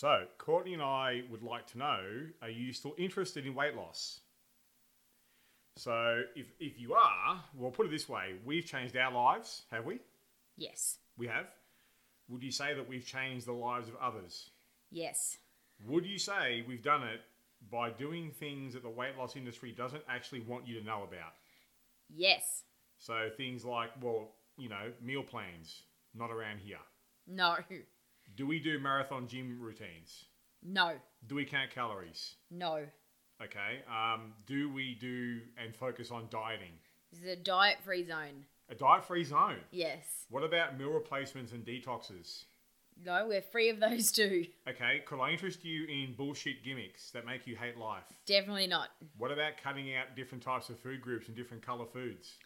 So, Courtney and I would like to know are you still interested in weight loss? So, if, if you are, well, put it this way we've changed our lives, have we? Yes. We have. Would you say that we've changed the lives of others? Yes. Would you say we've done it by doing things that the weight loss industry doesn't actually want you to know about? Yes. So, things like, well, you know, meal plans, not around here. No. Do we do marathon gym routines? No. Do we count calories? No. Okay. Um, do we do and focus on dieting? This is a diet free zone. A diet free zone. Yes. What about meal replacements and detoxes? No, we're free of those too. Okay, could I interest you in bullshit gimmicks that make you hate life? Definitely not. What about cutting out different types of food groups and different colour foods?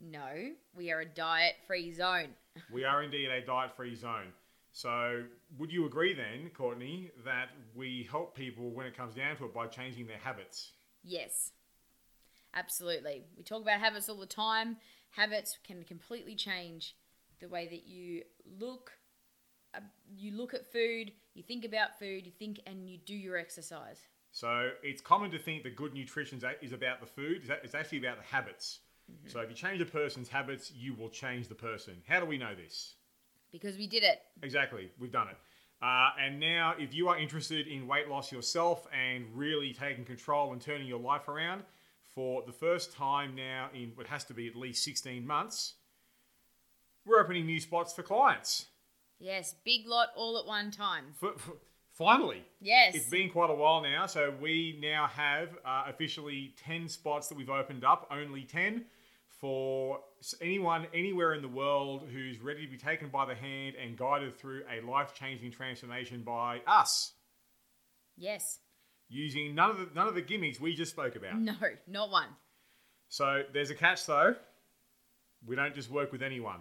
No, we are a diet free zone. We are indeed a diet free zone. So, would you agree then, Courtney, that we help people when it comes down to it by changing their habits? Yes. Absolutely. We talk about habits all the time. Habits can completely change the way that you look uh, you look at food, you think about food, you think and you do your exercise. So, it's common to think that good nutrition is about the food, it's actually about the habits. So, if you change a person's habits, you will change the person. How do we know this? Because we did it. Exactly, we've done it. Uh, and now, if you are interested in weight loss yourself and really taking control and turning your life around, for the first time now in what has to be at least 16 months, we're opening new spots for clients. Yes, big lot all at one time. For, for- finally. Yes. It's been quite a while now, so we now have uh, officially 10 spots that we've opened up, only 10, for anyone anywhere in the world who's ready to be taken by the hand and guided through a life changing transformation by us, yes. using none of, the, none of the gimmicks we just spoke about. No, not one. So there's a catch though. We don't just work with anyone.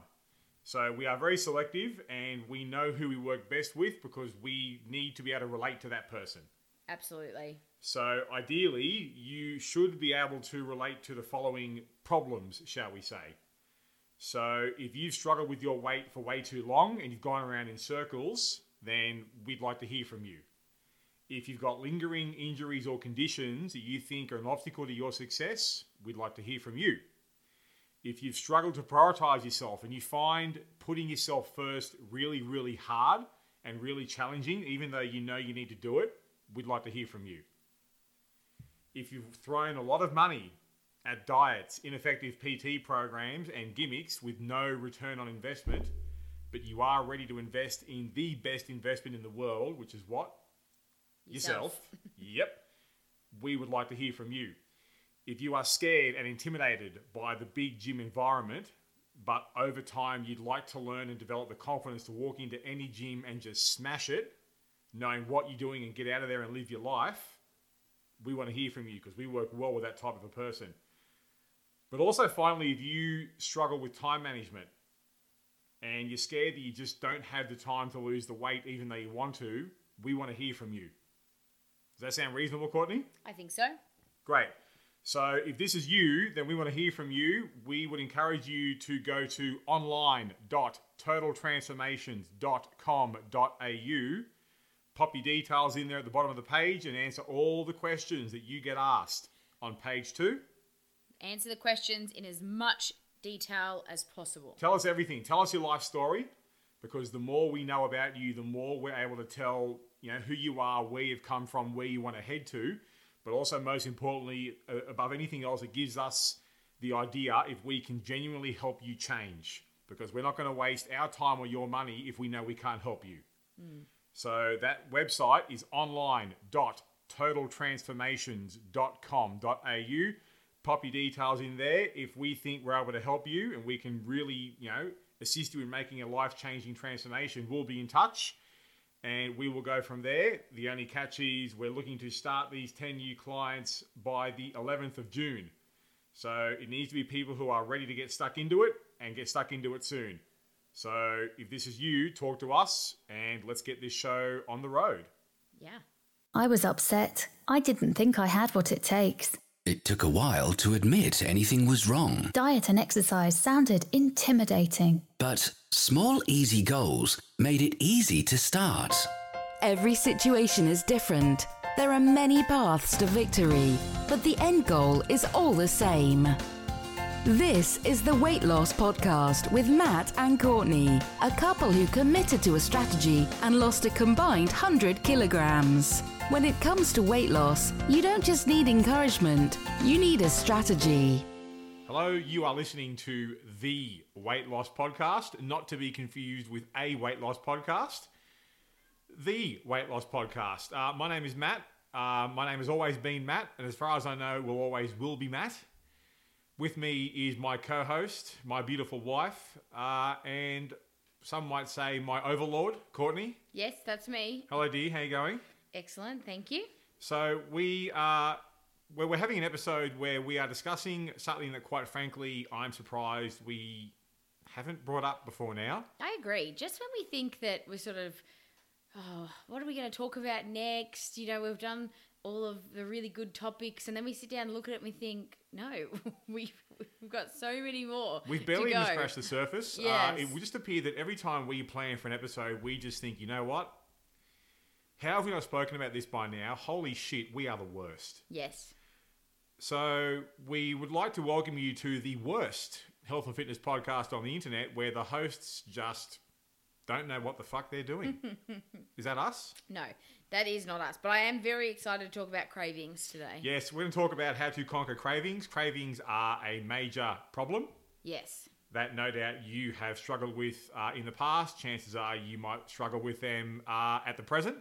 So we are very selective and we know who we work best with because we need to be able to relate to that person. Absolutely. So ideally, you should be able to relate to the following problems, shall we say. So if you've struggled with your weight for way too long and you've gone around in circles, then we'd like to hear from you. If you've got lingering injuries or conditions that you think are an obstacle to your success, we'd like to hear from you. If you've struggled to prioritize yourself and you find putting yourself first really, really hard and really challenging, even though you know you need to do it, we'd like to hear from you. If you've thrown a lot of money at diets, ineffective PT programs, and gimmicks with no return on investment, but you are ready to invest in the best investment in the world, which is what? Yourself. yep. We would like to hear from you. If you are scared and intimidated by the big gym environment, but over time you'd like to learn and develop the confidence to walk into any gym and just smash it, knowing what you're doing and get out of there and live your life, we want to hear from you because we work well with that type of a person. But also, finally, if you struggle with time management and you're scared that you just don't have the time to lose the weight even though you want to, we want to hear from you. Does that sound reasonable, Courtney? I think so. Great. So if this is you, then we want to hear from you. We would encourage you to go to online.totaltransformations.com.au, pop your details in there at the bottom of the page, and answer all the questions that you get asked on page two. Answer the questions in as much detail as possible. Tell us everything. Tell us your life story, because the more we know about you, the more we're able to tell you know who you are, where you've come from, where you want to head to. But also, most importantly, above anything else, it gives us the idea if we can genuinely help you change. Because we're not going to waste our time or your money if we know we can't help you. Mm. So that website is online.totaltransformations.com.au. Pop your details in there if we think we're able to help you and we can really, you know, assist you in making a life-changing transformation. We'll be in touch and we will go from there. The only catch is we're looking to start these 10 new clients by the 11th of June. So it needs to be people who are ready to get stuck into it and get stuck into it soon. So if this is you, talk to us and let's get this show on the road. Yeah. I was upset. I didn't think I had what it takes. It took a while to admit anything was wrong, Diet and exercise sounded intimidating. but small, easy goals made it easy to start. Every situation is different. There are many paths to victory, but the end goal is all the same. This is the Weight Loss Podcast with Matt and Courtney, a couple who committed to a strategy and lost a combined 100 kilograms. When it comes to weight loss, you don't just need encouragement, you need a strategy. Hello, you are listening to the Weight Loss Podcast, not to be confused with a weight loss podcast. The Weight Loss Podcast. Uh, my name is Matt. Uh, my name has always been Matt, and as far as I know, will always will be Matt. With me is my co host, my beautiful wife, uh, and some might say my overlord, Courtney. Yes, that's me. Hello, dear. How you going? Excellent, thank you. So we are we're, we're having an episode where we are discussing something that, quite frankly, I'm surprised we haven't brought up before now. I agree. Just when we think that we're sort of, oh, what are we going to talk about next? You know, we've done all of the really good topics, and then we sit down and look at it and we think, no, we, we've got so many more. We've barely even go. scratched the surface. Uh, Yes. it would just appear that every time we plan for an episode, we just think, you know what? How have we not spoken about this by now? Holy shit, we are the worst. Yes. So we would like to welcome you to the worst health and fitness podcast on the internet, where the hosts just don't know what the fuck they're doing. Is that us? No, that is not us. But I am very excited to talk about cravings today. Yes, we're going to talk about how to conquer cravings. Cravings are a major problem Yes. that no doubt you have struggled with uh, in the past. Chances are you might struggle with them uh, at the present.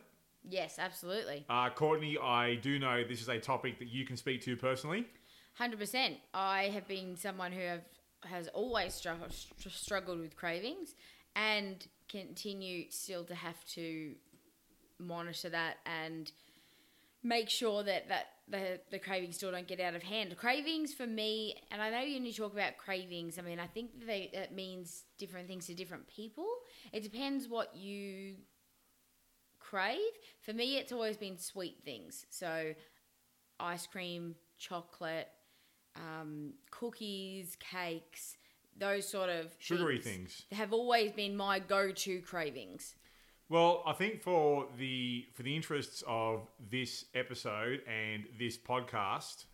Yes, absolutely. Uh, Courtney, I do know this is a topic that you can speak to personally. Hundred percent. I have been someone who have has always struggled, struggled with cravings, and continue still to have to monitor that and make sure that that the the cravings still don't get out of hand. Cravings for me, and I know when you talk about cravings, I mean I think that they it means different things to different people. It depends what you crave. For me, it's always been sweet things. So ice cream, chocolate, um, cookies, cakes, those sort of Sugary things. have always been my go-to cravings. Well, I think for the for the interests of this episode and this podcast,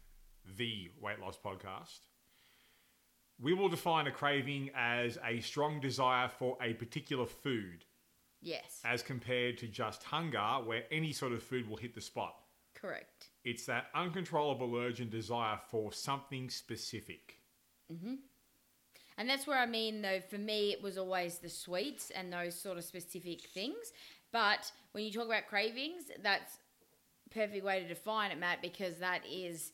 the weight loss podcast, we will define a craving as a strong desire for a particular food, Yes, as compared to just hunger, where any sort of food will hit the spot. correct. It's that uncontrollable urge and desire for something specific. Mhm, And that's where I mean, though, for me, it was always the sweets and those sort of specific things. But when you talk about cravings, that's a perfect way to define it, Matt, because that is.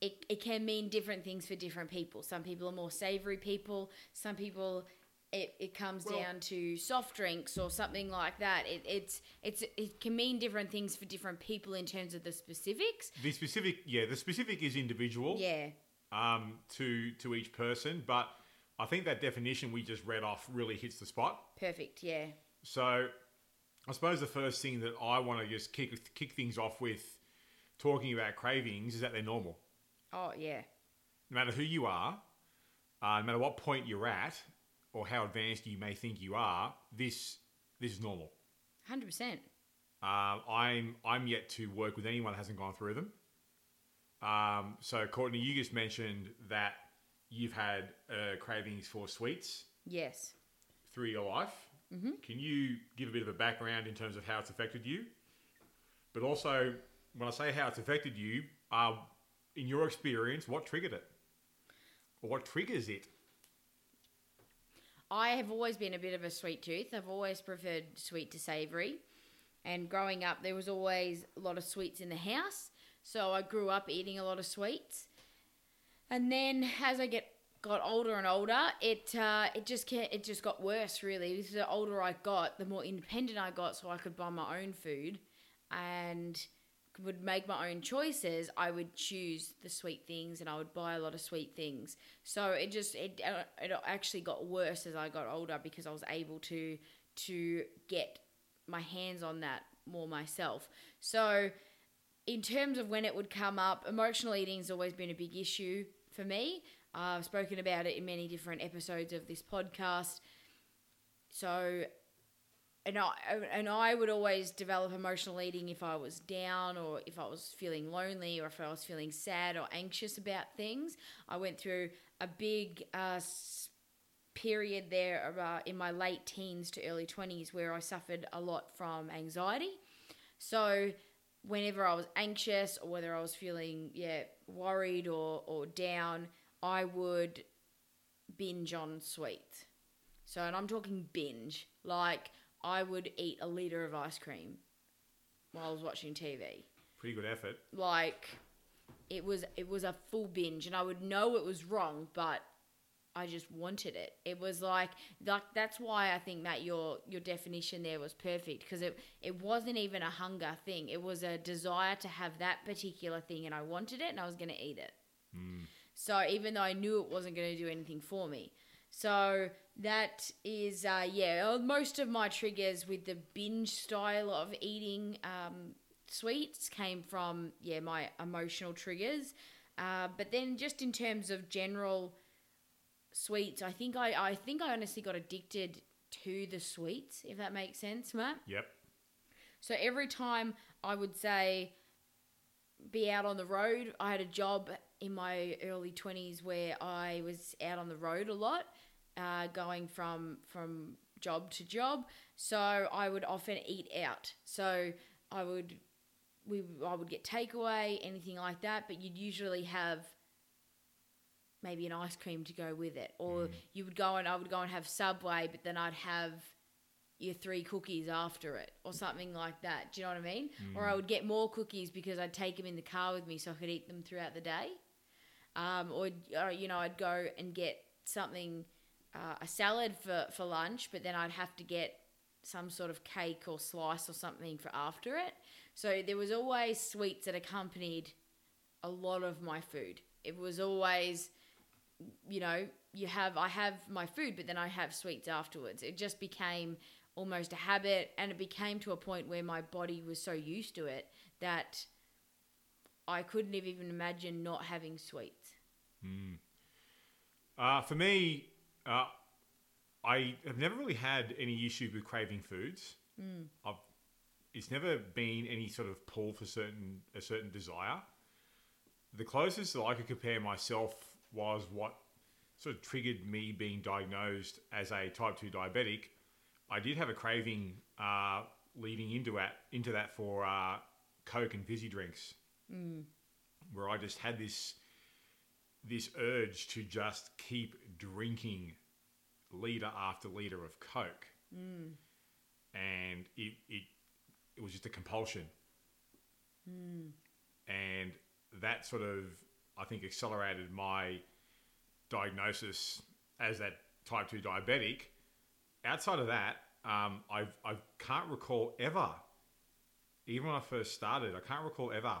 It, it can mean different things for different people. Some people are more savory people. Some people, it, it comes Well- down to soft drinks or something like that. It, it's it's it can mean different things for different people in terms of the specifics. The specific, yeah, the specific is individual. Yeah, um, to to each person. But I think that definition we just read off really hits the spot. perfect. Yeah, So I suppose the first thing that I want to just kick kick things off with talking about cravings is that they're normal. oh yeah, No matter who you are, uh, no matter what point you're at, or how advanced you may think you are, this this is normal. hundred percent. Um, I'm I'm yet to work with anyone that hasn't gone through them. Um, so Courtney, you just mentioned that you've had uh, cravings for sweets Yes. through your life. Mm-hmm. Can you give a bit of a background in terms of how it's affected you? But also, when I say how it's affected you, uh, in your experience, what triggered it? Or what triggers it? I have always been a bit of a sweet tooth. I've always preferred sweet to savory. And growing up, there was always a lot of sweets in the house. So I grew up eating a lot of sweets. And then as I get got older and older, it uh, it just it just got worse. Really, the older I got, the more independent I got, so I could buy my own food, and would make my own choices. I would choose the sweet things, and I would buy a lot of sweet things. So it just it uh, it actually got worse as I got older because I was able to to get my hands on that more myself. So in terms of when it would come up, emotional eating has always been a big issue for me. Uh, I've spoken about it in many different episodes of this podcast. So and I and I would always develop emotional eating if I was down or if I was feeling lonely or if I was feeling sad or anxious about things. I went through a big uh, period there uh, in my late teens to early 20s where I suffered a lot from anxiety. So whenever I was anxious or whether I was feeling yeah worried or or down, I would binge on sweets. So and I'm talking binge. Like I would eat a liter of ice cream while I was watching TV. Pretty good effort. Like it was it was a full binge and I would know it was wrong, but I just wanted it. It was like like that's why I think Matt your your definition there was perfect because it it wasn't even a hunger thing. It was a desire to have that particular thing and I wanted it and I was going to eat it. Mm. So even though I knew it wasn't going to do anything for me. So that is uh, yeah, uh, most of my triggers with the binge style of eating um, sweets came from yeah, my emotional triggers. Uh, but then just in terms of general sweets, I think I, I think I honestly got addicted to the sweets, if that makes sense, Matt. Yep. So every time I would say be out on the road, I had a job in my early 20s where I was out on the road a lot, uh, going from from job to job. So I would often eat out. So I would we I would get takeaway, anything like that, but you'd usually have maybe an ice cream to go with it, or you would go and I would go and have Subway, but then I'd have your three cookies after it, or something like that. Do you know what I mean? Or I would get more cookies because I'd take them in the car with me so I could eat them throughout the day. Um, or, or you know, I'd go and get something, uh, a salad for for lunch, but then I'd have to get some sort of cake or slice or something for after it. So there was always sweets that accompanied a lot of my food. It was always, you know, you have I have my food, but then I have sweets afterwards. It just became almost a habit, and it became to a point where my body was so used to it that I couldn't have even imagine not having sweets. Uh, for me, uh, I have never really had any issue with craving foods. I've, it's never been any sort of pull for certain a certain desire. The closest that I could compare myself was what sort of triggered me being diagnosed as a type two diabetic. I did have a craving uh, leading into that into that for uh, Coke and fizzy drinks, where I just had this this urge to just keep drinking liter after liter of Coke, and it, it it was just a compulsion, and that sort of I think accelerated my diagnosis as that type two diabetic. Outside of that, um, I've I can't recall ever, even when I first started, I can't recall ever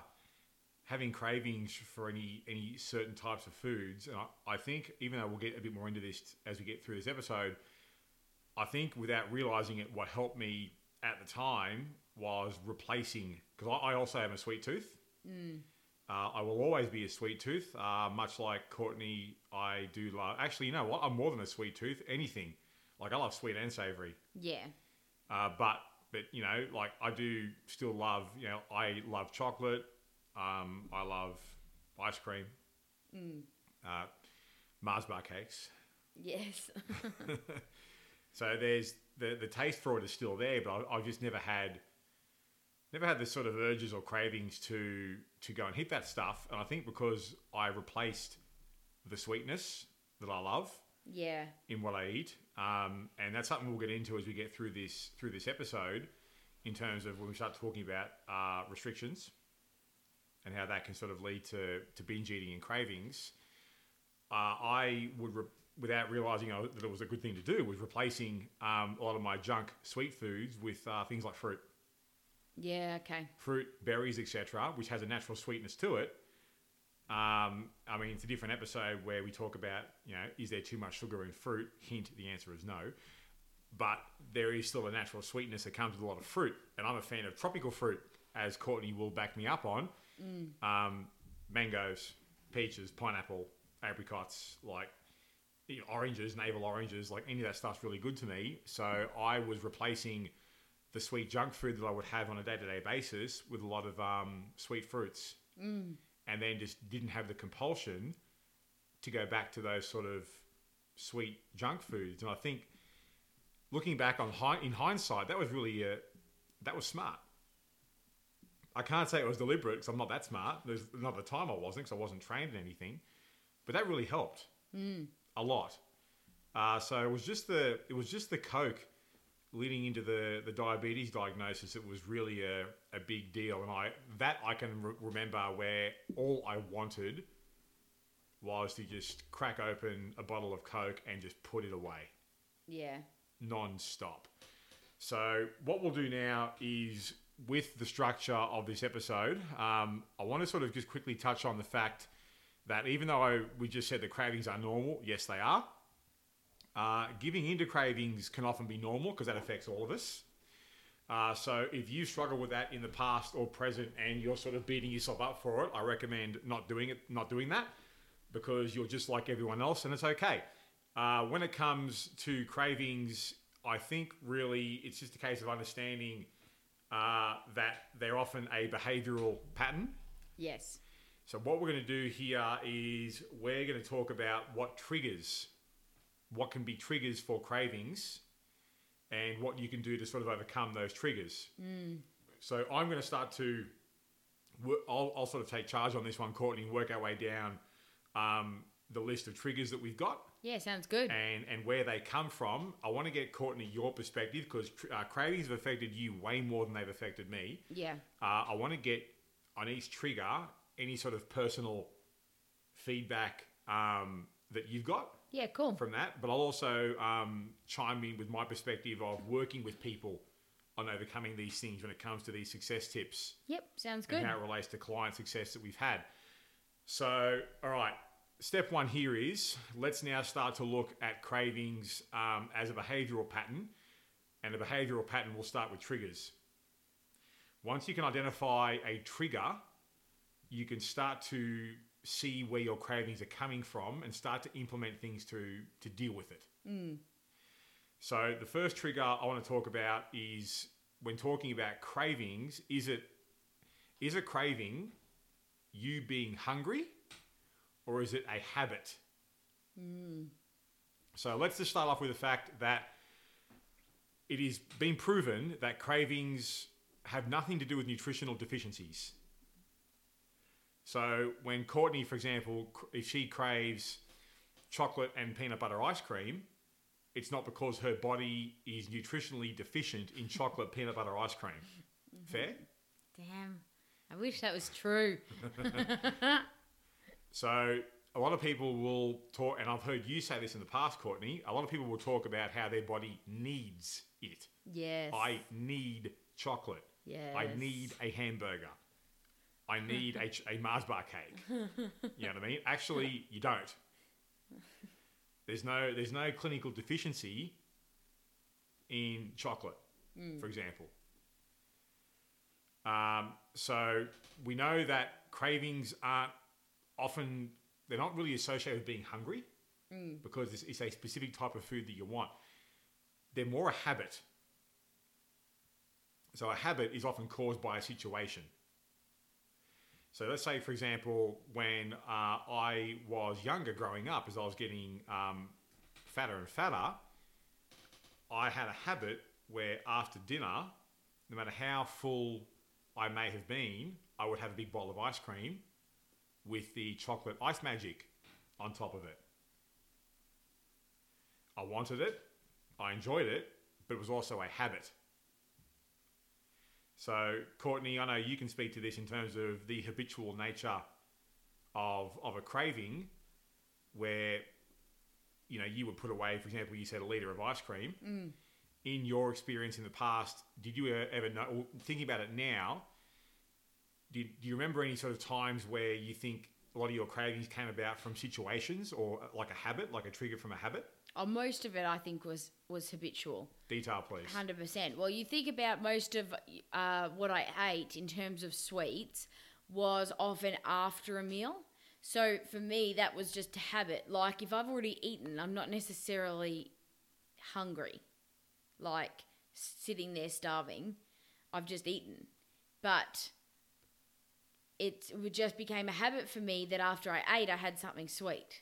having cravings for any any certain types of foods. And I, I think even though we'll get a bit more into this as we get through this episode, I think without realizing it, what helped me at the time was replacing because I, I also have a sweet tooth. Uh, I will always be a sweet tooth, uh, much like Courtney. I do love. Actually, you know what? I'm more than a sweet tooth. Anything, like I love sweet and savory. Yeah. Uh, but but you know, like I do still love. You know, I love chocolate. Um, I love ice cream. Uh, Mars bar cakes. Yes. So there's the the taste for it is still there, but I, I've just never had never had the sort of urges or cravings to to go and hit that stuff. And I think because I replaced the sweetness that I love yeah. in what I eat, um, and that's something we'll get into as we get through this through this episode, in terms of when we start talking about uh, restrictions and how that can sort of lead to, to binge eating and cravings. Uh, I would, re- without realizing that it was a good thing to do, was replacing um, a lot of my junk sweet foods with uh, things like fruit, Yeah. Okay. fruit, berries, etc., which has a natural sweetness to it. Um, I mean, it's a different episode where we talk about, you know, is there too much sugar in fruit? Hint: the answer is no. But there is still a natural sweetness that comes with a lot of fruit, and I'm a fan of tropical fruit, as Courtney will back me up on. Um, mangoes, peaches, pineapple, apricots, like you know, oranges, navel oranges, like any of that stuff's really good to me. So I was replacing the sweet junk food that I would have on a day to day basis with a lot of um, sweet fruits, mm. and then just didn't have the compulsion to go back to those sort of sweet junk foods. And I think looking back on in hindsight, that was really uh, that was smart. I can't say it was deliberate because I'm not that smart. There's not the time I wasn't because I wasn't trained in anything, but that really helped a lot. Uh, so it was just the it was just the coke leading into the the diabetes diagnosis. It was really a, a big deal, and I that I can re- remember where all I wanted was to just crack open a bottle of coke and just put it away Yeah. non-stop. So what we'll do now is with the structure of this episode, um, I want to sort of just quickly touch on the fact that even though I, we just said the cravings are normal, yes, they are. Uh, giving into cravings can often be normal because that affects all of us. Uh, so if you struggle with that in the past or present and you're sort of beating yourself up for it, I recommend not doing it, not doing that, because you're just like everyone else and it's okay. Uh, when it comes to cravings, I think really it's just a case of understanding uh, that they're often a behavioural pattern. Yes. So what we're going to do here is we're going to talk about what triggers, what can be triggers for cravings, and what you can do to sort of overcome those triggers. So I'm going to start to, I'll, I'll sort of take charge on this one, Courtney, and work our way down um, the list of triggers that we've got Yeah, sounds good. and and where they come from. I want to get Courtney your perspective because uh, cravings have affected you way more than they've affected me. yeah. Uh, I want to get on each trigger any sort of personal feedback um, that you've got Yeah, cool. from that, but I'll also um, chime in with my perspective of working with people on overcoming these things when it comes to these success tips Yep, sounds good. and how it relates to client success that we've had. So, all right, step one here is let's now start to look at cravings um, as a behavioral pattern, and a behavioral pattern will start with triggers. Once you can identify a trigger, you can start to see where your cravings are coming from and start to implement things to to deal with it. So the first trigger I want to talk about is when talking about cravings, is it is a craving you being hungry or is it a habit? So let's just start off with the fact that it is been proven that cravings have nothing to do with nutritional deficiencies. So when Courtney, for example, if she craves chocolate and peanut butter ice cream, it's not because her body is nutritionally deficient in chocolate peanut butter ice cream. Mm-hmm. Fair? Damn. I wish that was true. So a lot of people will talk, and I've heard you say this in the past, Courtney. A lot of people will talk about how their body needs it. Yes. I need chocolate. Yes. I need a hamburger. I need a, a Mars bar cake. You know what I mean? Actually, you don't. There's no there's no clinical deficiency in chocolate, for example. Um, so we know that cravings aren't often they're not really associated with being hungry because it's, it's a specific type of food that you want. They're more a habit. So a habit is often caused by a situation. So let's say, for example, when uh, I was younger growing up, as I was getting um, fatter and fatter, I had a habit where after dinner, no matter how full I may have been, I would have a big bowl of ice cream with the chocolate ice magic on top of it. I wanted it, I enjoyed it, but it was also a habit. So, Courtney, I know you can speak to this in terms of the habitual nature of, of a craving where, you know, you would put away, for example, you said a litre of ice cream. Mm. In your experience in the past, did you ever know, thinking about it now, did, do you remember any sort of times where you think a lot of your cravings came about from situations or uh, like a habit, like a trigger from a habit? Oh, most of it, I think, was was habitual. Detail, please. Hundred percent. Well, you think about most of uh, what I ate in terms of sweets was often after a meal. So for me, that was just a habit. Like if I've already eaten, I'm not necessarily hungry. Like sitting there starving. I've just eaten. But it just became a habit for me that after I ate, I had something sweet.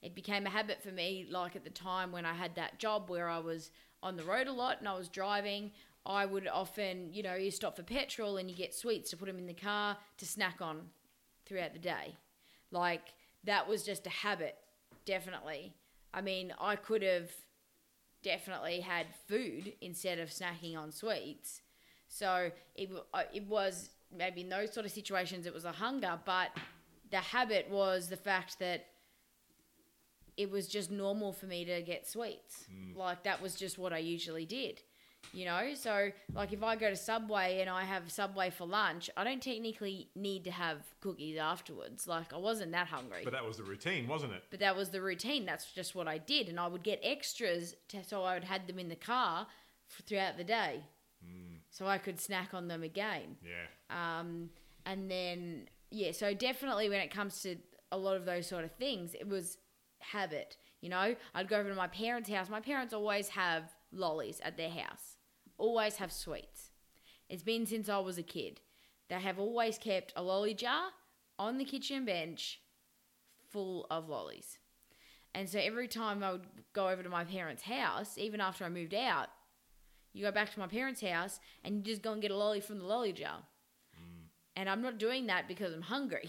It became a habit for me, like at the time when I had that job where I was on the road a lot and I was driving, I would often, you know, you stop for petrol and you get sweets to put them in the car to snack on throughout the day. Like that was just a habit, definitely. I mean, I could have definitely had food instead of snacking on sweets. So it, it was maybe in those sort of situations it was a hunger, but the habit was the fact that it was just normal for me to get sweets. Mm. Like that was just what I usually did. You know, so like if I go to Subway and I have Subway for lunch, I don't technically need to have cookies afterwards. Like I wasn't that hungry. But that was the routine, wasn't it? But that was the routine. That's just what I did, and I would get extras, to, so I would had them in the car f throughout the day, so I could snack on them again. Yeah. Um, and then yeah, so definitely when it comes to a lot of those sort of things, it was habit. You know, I'd go over to my parents' house. My parents always have lollies at their house, always have sweets. It's been since I was a kid. They have always kept a lolly jar on the kitchen bench full of lollies. And so every time I would go over to my parents' house, even after I moved out, you go back to my parents' house and you just go and get a lolly from the lolly jar. Mm. And I'm not doing that because I'm hungry.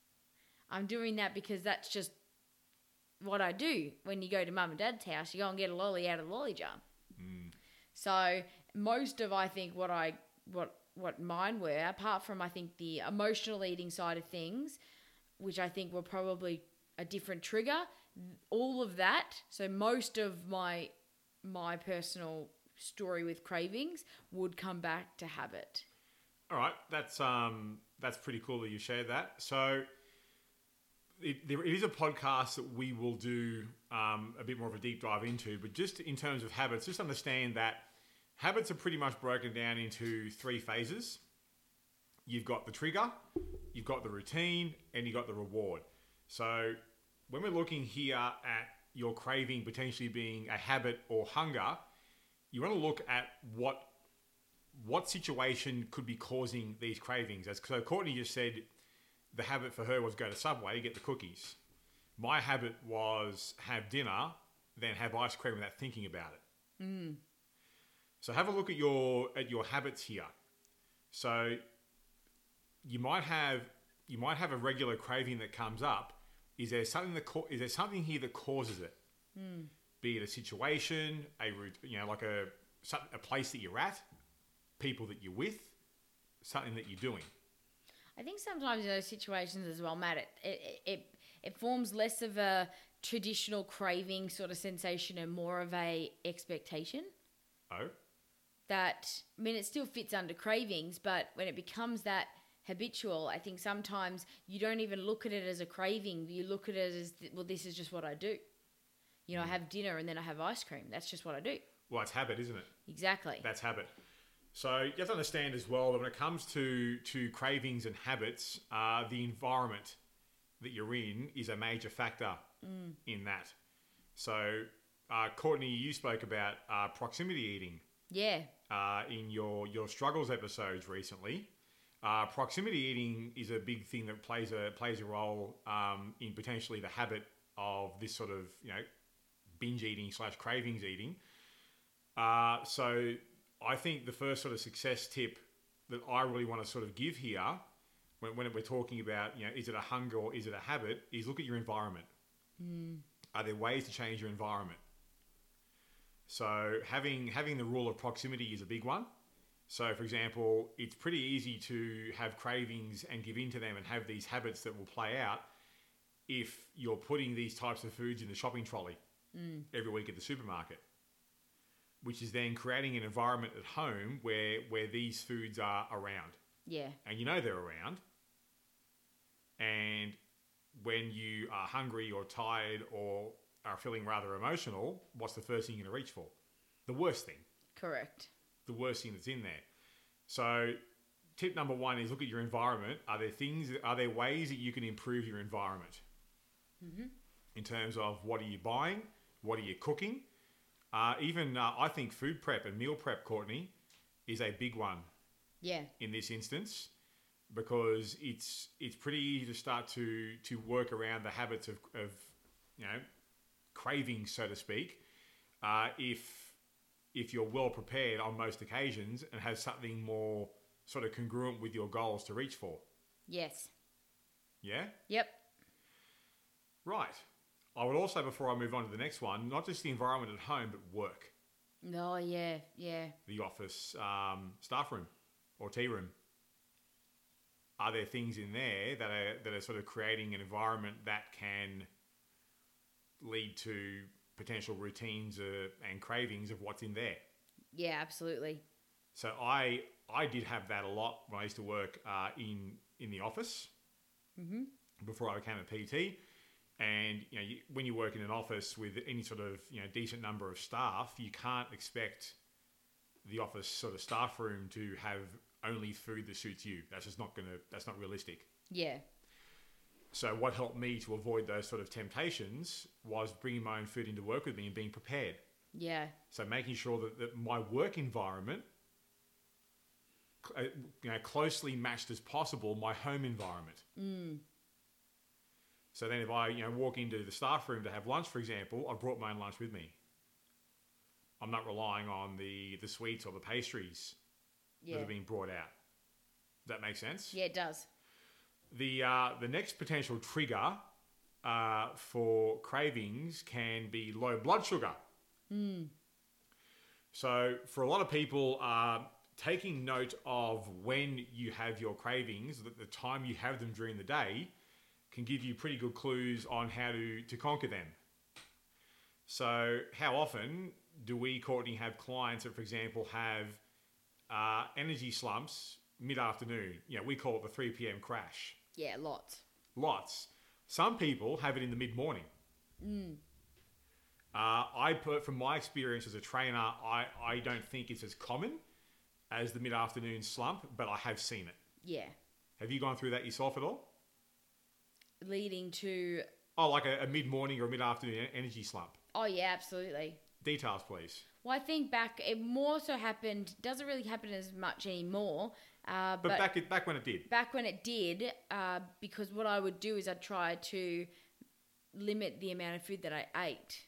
I'm doing that because that's just what I do. When you go to mum and dad's house, you go and get a lolly out of the lolly jar. Mm. So most of I think what I what what mine were, apart from I think the emotional eating side of things, which I think were probably a different trigger, all of that. So most of my my personal story with cravings would come back to habit. All right, that's um, that's pretty cool that you shared that. So, it, there it is a podcast that we will do um, a bit more of a deep dive into. But just in terms of habits, just understand that habits are pretty much broken down into three phases. You've got the trigger, you've got the routine, and you've got the reward. So, when we're looking here at your craving potentially being a habit or hunger, you want to look at what what situation could be causing these cravings? As so Courtney just said, the habit for her was go to Subway to get the cookies. My habit was have dinner, then have ice cream without thinking about it. Mm. So have a look at your at your habits here. So you might have you might have a regular craving that comes up. Is there something that is there something here that causes it? Mm. Be it a situation, a you know, like a a place that you're at, people that you're with, something that you're doing. I think sometimes in those situations as well, Matt, it, it, it, it forms less of a traditional craving sort of sensation and more of a expectation Oh, that, I mean, it still fits under cravings, but when it becomes that habitual, I think sometimes you don't even look at it as a craving. You look at it as, well, this is just what I do. You know, I have dinner and then I have ice cream. That's just what I do. well, it's habit, isn't it? Exactly. That's habit. So you have to understand as well that when it comes to to cravings and habits, uh, the environment that you're in is a major factor in that. So, uh, Courtney, you spoke about uh, proximity eating yeah. uh, in your your struggles episodes recently. Uh, proximity eating is a big thing that plays a plays a role um, in potentially the habit of this sort of you know binge eating slash cravings eating. Uh, so I think the first sort of success tip that I really want to sort of give here, when, when we're talking about you know is it a hunger or is it a habit, is look at your environment. Are there ways to change your environment? So having having the rule of proximity is a big one. So, for example, it's pretty easy to have cravings and give in to them and have these habits that will play out if you're putting these types of foods in the shopping trolley Mm. every week at the supermarket, which is then creating an environment at home where where these foods are around Yeah. and you know they're around. And when you are hungry or tired or are feeling rather emotional, what's the first thing you're going to reach for? The worst thing Correct. the worst thing that's in there. So, tip number one is look at your environment. Are there things? Are there ways that you can improve your environment? Mm-hmm. In terms of what are you buying, what are you cooking, Uh, even uh, I think food prep and meal prep, Courtney, is a big one Yeah. in this instance because it's it's pretty easy to start to to work around the habits of, of you know cravings, so to speak, uh, if if you're well prepared on most occasions and have something more sort of congruent with your goals to reach for. Yes. Yeah. Yep. Right. I would also, before I move on to the next one, not just the environment at home, but work, Oh yeah, yeah. the office, um, staff room, or tea room. Are there things in there that are that are sort of creating an environment that can lead to potential routines uh, and cravings of what's in there? Yeah, absolutely. So I I did have that a lot when I used to work uh, in in the office before I became a PT. And you know, you, when you work in an office with any sort of you know decent number of staff, you can't expect the office sort of staff room to have only food that suits you. That's just not gonna. That's not realistic. Yeah. So what helped me to avoid those sort of temptations was bringing my own food into work with me and being prepared. Yeah. So making sure that, that my work environment, uh, you know, closely matched as possible my home environment. So then, if I you know walk into the staff room to have lunch, for example, I've brought my own lunch with me. I'm not relying on the the sweets or the pastries that Yeah. are being brought out. Does that make sense? Yeah, it does. The uh, the next potential trigger uh, for cravings can be low blood sugar. So for a lot of people, uh, taking note of when you have your cravings, the time you have them during the day, can give you pretty good clues on how to to conquer them. So how often do we, Courtney, have clients that, for example, have uh, energy slumps mid afternoon? You know, we call it the 3 p.m. crash Yeah, lots. lots. Some people have it in the mid morning. Uh, I put, from my experience as a trainer, I, I don't think it's as common as the mid afternoon slump, but I have seen it. Yeah. Have you gone through that yourself at all? Leading to Oh, like a, a mid morning or a mid afternoon energy slump. Oh yeah, absolutely. Details, please. Well, I think back it more so happened. Doesn't really happen as much anymore. Uh, But, but back back when it did. back when it did, uh, because what I would do is I'd try to limit the amount of food that I ate.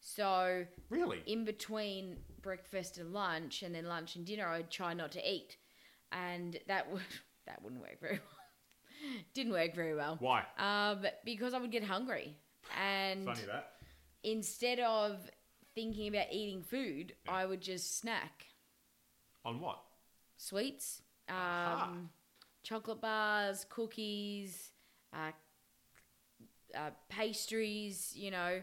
So Really? in between breakfast and lunch, and then lunch and dinner, I'd try not to eat, and that would that wouldn't work very well. Didn't work very well. Why? Um, because I would get hungry, and Funny that. instead of thinking about eating food, I would just snack On what? sweets, um, Aha. chocolate bars, cookies, uh, uh, pastries, you know,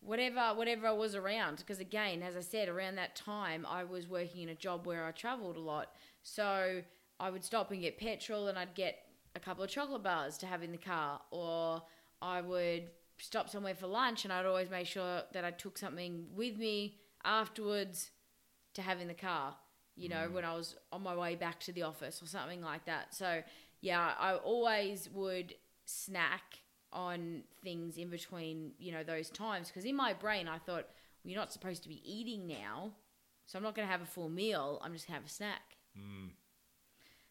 whatever whatever I was around. Because again, as I said, around that time, I was working in a job where I travelled a lot, so I would stop and get petrol, and I'd get a couple of chocolate bars to have in the car, or I would stop somewhere for lunch, and I'd always make sure that I took something with me afterwards to have in the car, you know, mm. when I was on my way back to the office or something like that. So, yeah, I always would snack on things in between, you know, those times because in my brain I thought, well, you're not supposed to be eating now, so I'm not going to have a full meal, I'm just going to have a snack. Mm.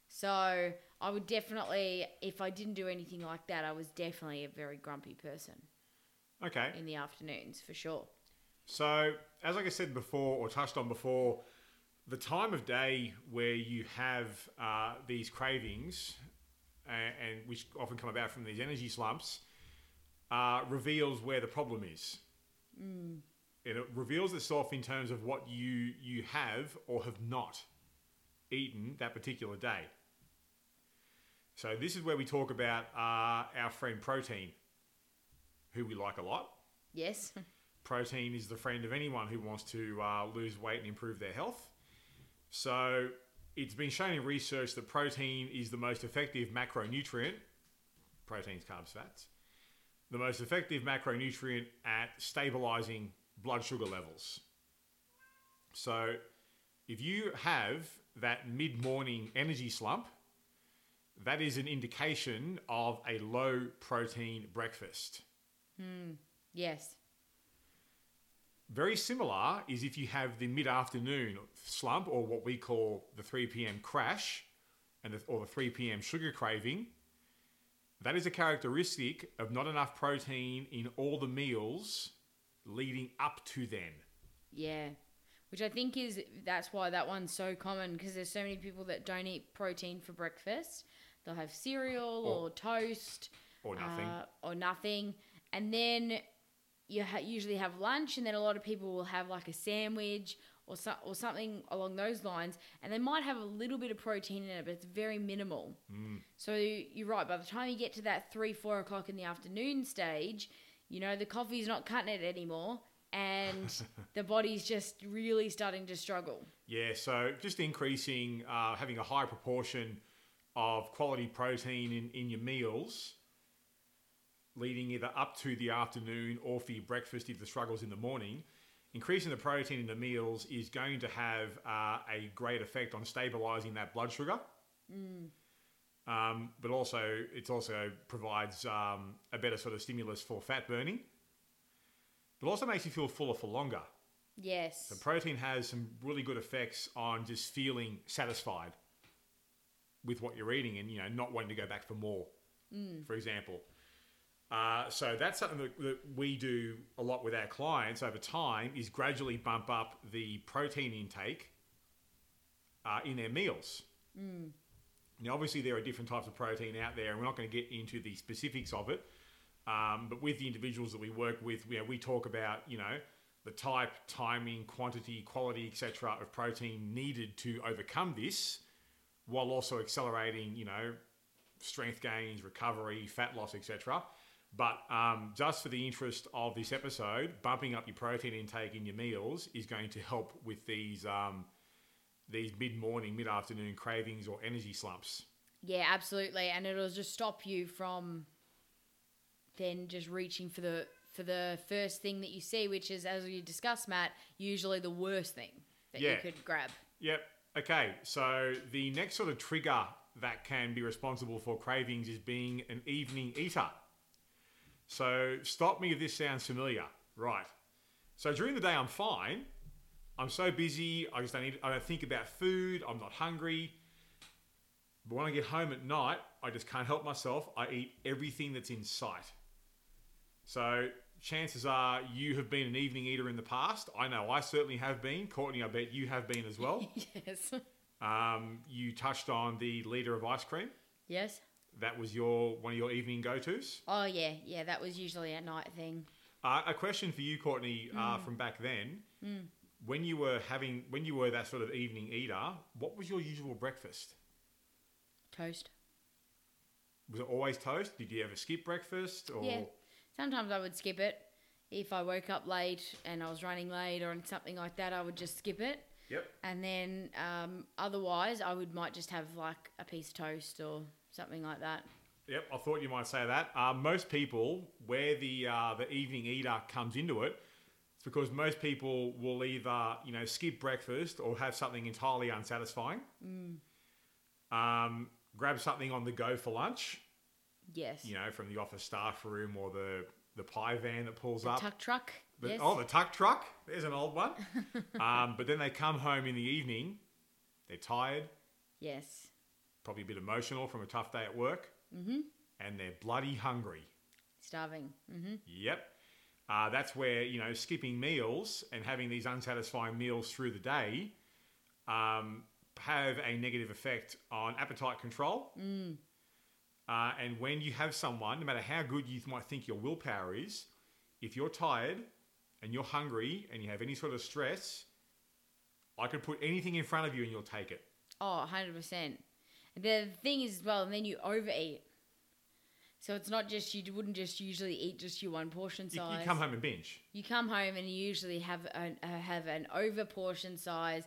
So, I would definitely, if I didn't do anything like that, I was definitely a very grumpy person Okay. in the afternoons for sure. So, as like I said before, or touched on before, the time of day where you have uh, these cravings, and, and which often come about from these energy slumps, uh, reveals where the problem is. And it reveals itself in terms of what you you have or have not eaten that particular day. So this is where we talk about uh, our friend protein, who we like a lot. Yes. Protein is the friend of anyone who wants to uh, lose weight and improve their health. So it's been shown in research that protein is the most effective macronutrient. Proteins, carbs, fats. The most effective macronutrient at stabilizing blood sugar levels. So if you have that mid morning energy slump, that is an indication of a low protein breakfast. Hmm, yes. very similar is if you have the mid-afternoon slump or what we call the 3 p.m. crash and the, or the 3 p.m. sugar craving. That is a characteristic of not enough protein in all the meals leading up to then. Yeah. Which I think is that's why that one's so common because there's so many people that don't eat protein for breakfast. They'll have cereal or, Or- toast Or nothing. uh, or nothing, and then you ha- usually have lunch, and then a lot of people will have like a sandwich or so- or something along those lines, and they might have a little bit of protein in it, but it's very minimal. So you're right. By the time you get to that three, four o'clock in the afternoon stage, you know the coffee's not cutting it anymore, and the body's just really starting to struggle. Yeah, so just increasing, uh, having a high proportion of quality protein in, in your meals, leading either up to the afternoon or for your breakfast if the struggle's in the morning. Increasing the protein in the meals is going to have uh, a great effect on stabilizing that blood sugar. Um, but also, it also provides um, a better sort of stimulus for fat burning. But also makes you feel fuller for longer. Yes. So protein has some really good effects on just feeling satisfied with what you're eating and you know not wanting to go back for more. For example, uh, so that's something that, that we do a lot with our clients over time is gradually bump up the protein intake uh, in their meals. Now, obviously, there are different types of protein out there, and we're not going to get into the specifics of it. Um, but with the individuals that we work with, you know, we talk about you know the type, timing, quantity, quality, etc. of protein needed to overcome this, while also accelerating you know strength gains, recovery, fat loss, etc. But um, just for the interest of this episode, bumping up your protein intake in your meals is going to help with these um, these mid morning, mid afternoon cravings or energy slumps. Yeah, absolutely, and it'll just stop you from then just reaching for the for the first thing that you see, which is, as we discussed, Matt, usually the worst thing that you could grab. Yep. Okay. So the next sort of trigger that can be responsible for cravings is being an evening eater. So stop me if this sounds familiar. Right. So during the day, I'm fine. I'm so busy. I just don't eat. I don't think about food. I'm not hungry. But when I get home at night, I just can't help myself. I eat everything that's in sight. So chances are you have been an evening eater in the past. I know I certainly have been. Courtney, I bet you have been as well. yes. Um, you touched on the liter of ice cream. Yes. That was your one of your evening go-tos. Oh yeah, yeah. That was usually a night thing. Uh, a question for you, Courtney, uh, from back then. When you were having, when you were that sort of evening eater, what was your usual breakfast? Toast. Was it always toast? Did you ever skip breakfast? Or Yeah. Sometimes I would skip it. If I woke up late and I was running late or something like that, I would just skip it. Yep. And then um, otherwise, I would might just have like a piece of toast or something like that. Yep, I thought you might say that. Uh, most people, where the uh, the evening eater comes into it, it's because most people will either you know skip breakfast or have something entirely unsatisfying. Um, grab something on the go for lunch, Yes. you know, from the office staff room or the the pie van that pulls The up. tuck truck. The- yes. Oh, the tuck truck. There's an old one. um, but then they come home in the evening. They're tired, yes. probably a bit emotional from a tough day at work, mm-hmm. and they're bloody hungry. Starving. hmm Yep. Uh, that's where, you know, skipping meals and having these unsatisfying meals through the day um, have a negative effect on appetite control. Mm. Uh, and when you have someone, no matter how good you might think your willpower is, if you're tired and you're hungry and you have any sort of stress, I could put anything in front of you and you'll take it. Oh, 100%. The thing is, well, and then you overeat. So it's not just, you wouldn't just usually eat just your one portion You, size. you come home and binge. You come home and you usually have an, uh, have an over portion size.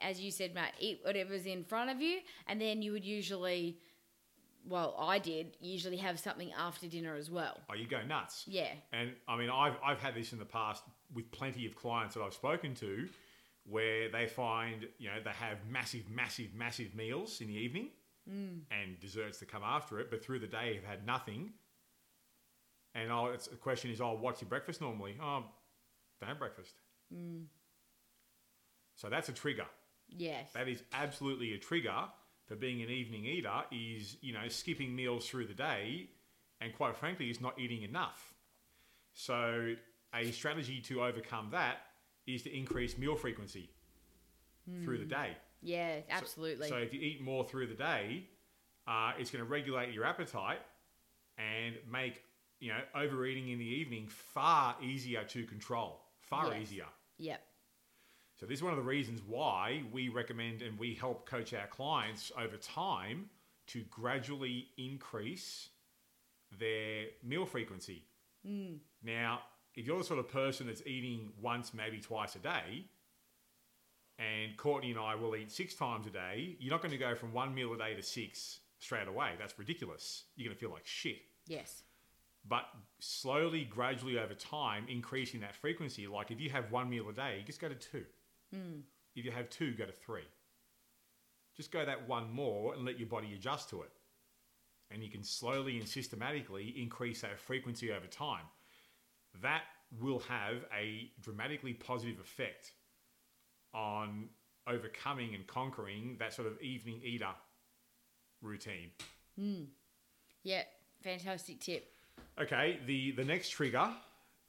As you said, Matt, eat whatever's in front of you, and then you would usually, well, I did usually have something after dinner as well. Oh, you go nuts. Yeah, And I mean, I've, I've had this in the past with plenty of clients that I've spoken to where they find, you know, they have massive, massive, massive meals in the evening mm. and desserts to come after it, but through the day have had nothing. And oh, it's, the question is, oh, what's your breakfast normally? Oh, don't have breakfast. Mm. So that's a trigger. Yes. That is absolutely a trigger for being an evening eater. Is you know skipping meals through the day, and quite frankly, is not eating enough. So a strategy to overcome that is to increase meal frequency through the day. yeah, So- absolutely. So, if you eat more through the day, uh, it's going to regulate your appetite and make you know overeating in the evening far easier to control. Far Yes. easier. yep. So this is one of the reasons why we recommend and we help coach our clients over time to gradually increase their meal frequency. Mm. Now, if you're the sort of person that's eating once, maybe twice a day, and Courtney and I will eat six times a day, you're not going to go from one meal a day to six straight away. That's ridiculous. You're going to feel like shit Yes. but slowly, gradually over time, increasing that frequency. Like if you have one meal a day, you just go to two. Mm. If you have two, go to three. Just go that one more and let your body adjust to it. And you can slowly and systematically increase that frequency over time. That will have a dramatically positive effect on overcoming and conquering that sort of evening eater routine. Hmm. Yeah. Fantastic tip. Okay, the, the next trigger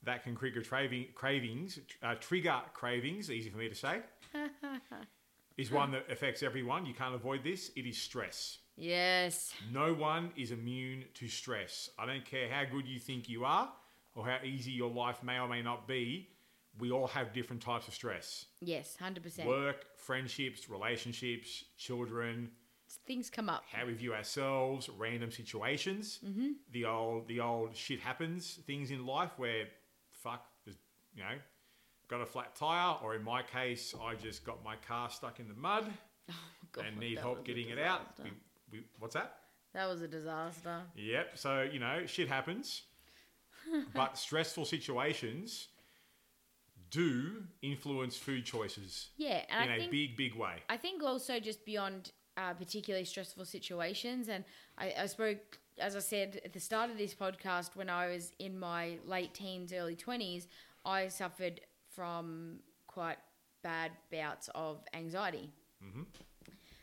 that can trigger craving, cravings, uh, trigger cravings, easy for me to say, is one that affects everyone. You can't avoid this. It is stress. Yes. No one is immune to stress. I don't care how good you think you are or how easy your life may or may not be. We all have different types of stress Yes. Hundred percent. work, friendships, relationships, children, Things come up. how we view ourselves, random situations, Mm-hmm. the old the old shit happens things in life where you know, got a flat tire, or in my case, I just got my car stuck in the mud God, and need help getting it out. We, we, what's that? That was a disaster. Yep. So you know, shit happens, but stressful situations do influence food choices Yeah, and in I a think big, big way. I think also just beyond uh, particularly stressful situations, and I, I spoke, as I said at the start of this podcast, when I was in my late teens, early twenties, I suffered from quite bad bouts of anxiety. Mm-hmm.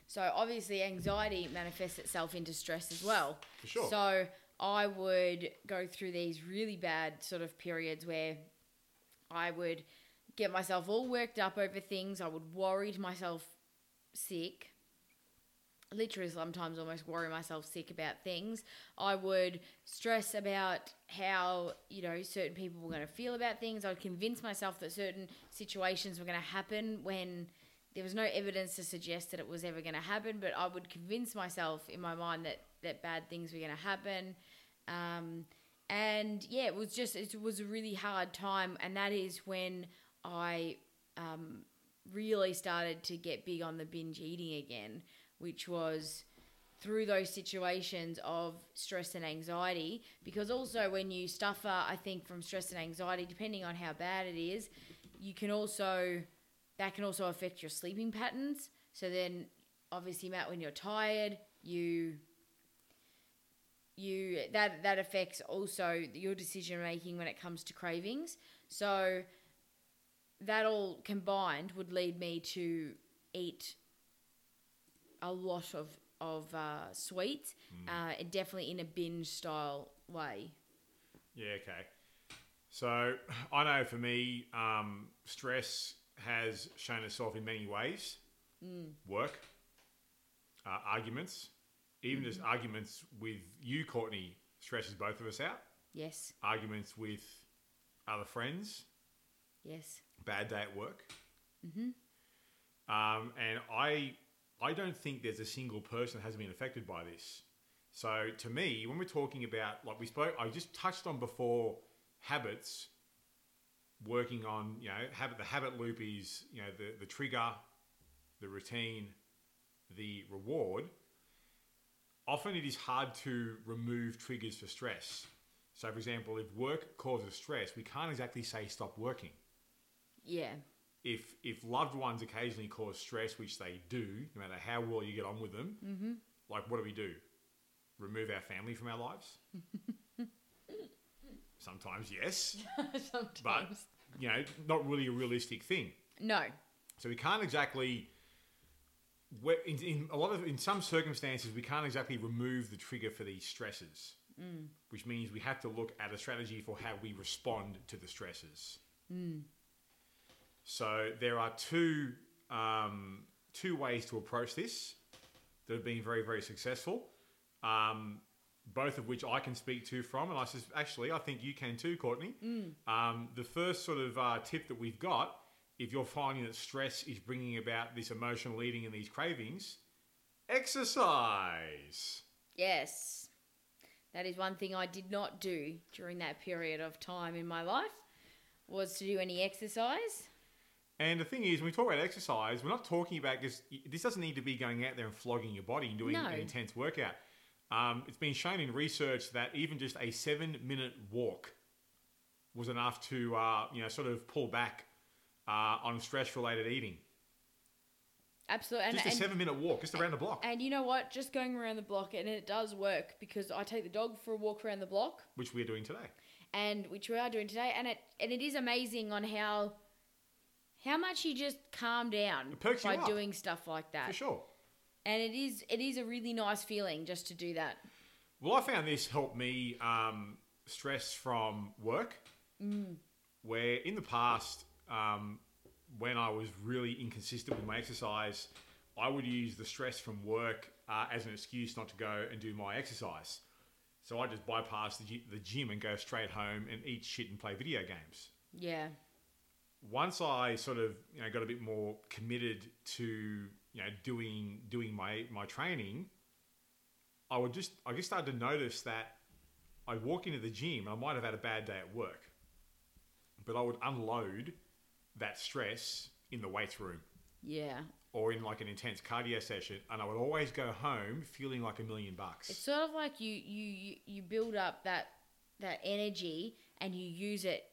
So obviously, anxiety manifests itself into stress as well. For sure. So I would go through these really bad sort of periods where I would get myself all worked up over things. I would worry myself sick. Literally, sometimes almost worry myself sick about things. I would stress about how, you know, certain people were going to feel about things. I'd convince myself that certain situations were going to happen when there was no evidence to suggest that it was ever going to happen, but I would convince myself in my mind that, that bad things were going to happen. Um, and yeah, it was just, it was a really hard time. And that is when I um, really started to get big on the binge eating again, which was through those situations of stress and anxiety. Because also, when you suffer, I think, from stress and anxiety, depending on how bad it is, you can also, that can also affect your sleeping patterns. So then, obviously, Matt, when you're tired, you you that that affects also your decision making when it comes to cravings. So that all combined would lead me to eat a lot of of uh, sweets, uh, definitely in a binge style way. Yeah, okay. So I know for me, um, stress has shown itself in many ways. Work, uh, arguments, even just arguments with you, Courtney, stresses both of us out. Yes, Arguments with other friends, yes, bad day at work. Mm-hmm. Um, and I, I don't think there's a single person that hasn't been affected by this. So to me, when we're talking about, like we spoke, I just touched on before, habits. Working on, you know, habit. The habit loop is, you know, the the trigger, the routine, the reward. Often it is hard to remove triggers for stress. So, for example, if work causes stress, we can't exactly say stop working yeah, if if loved ones occasionally cause stress, which they do, no matter how well you get on with them, mm-hmm. like what do we do? Remove our family from our lives? Sometimes, yes, but you know, not really a realistic thing. No. So we can't exactly. in, in a lot of in some circumstances, we can't exactly remove the trigger for these stresses, which means we have to look at a strategy for how we respond to the stresses. So there are two um, two ways to approach this that have been very very successful. Um, both of which I can speak to from, and I says actually I think you can too, Courtney. Um, the first sort of uh, tip that we've got, if you're finding that stress is bringing about this emotional eating and these cravings, exercise. Yes. That is one thing I did not do during that period of time in my life was to do any exercise. And the thing is, when we talk about exercise, we're not talking about this. This doesn't need to be going out there and flogging your body and doing No. an intense workout. Um, it's been shown in research that even just a seven-minute walk was enough to, uh, you know, sort of pull back uh, on stress-related eating. Absolutely. And, Just a and, seven-minute walk, just around the block, and you know what? Just going around the block, and it does work because I take the dog for a walk around the block, which we're doing today. and which we are doing today, and it and it is amazing on how how much you just calm down perks you by up. doing stuff like that. For sure. And it is it is a really nice feeling just to do that. Well, I found this helped me um, stress from work, where in the past, um, when I was really inconsistent with my exercise, I would use the stress from work uh, as an excuse not to go and do my exercise. So I just bypass the, the gym and go straight home and eat shit and play video games. Yeah. Once I sort of you know got a bit more committed to you know doing doing my my training, I would just I just started to notice that I'd walk into the gym. and I might have had a bad day at work, but I would unload that stress in the weights room Yeah. or in like an intense cardio session, and I would always go home feeling like a million bucks. It's sort of like you you you- you build up that that energy and you use it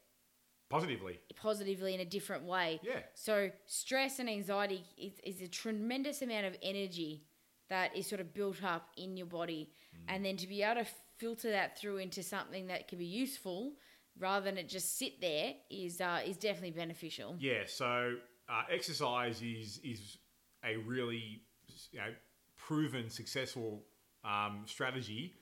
Positively, positively in a different way. Yeah. So stress and anxiety is, is a tremendous amount of energy that is sort of built up in your body, Mm. and then to be able to filter that through into something that can be useful rather than it just sit there is uh, is definitely beneficial. Yeah, so uh, exercise is is a really you know, proven successful um, strategy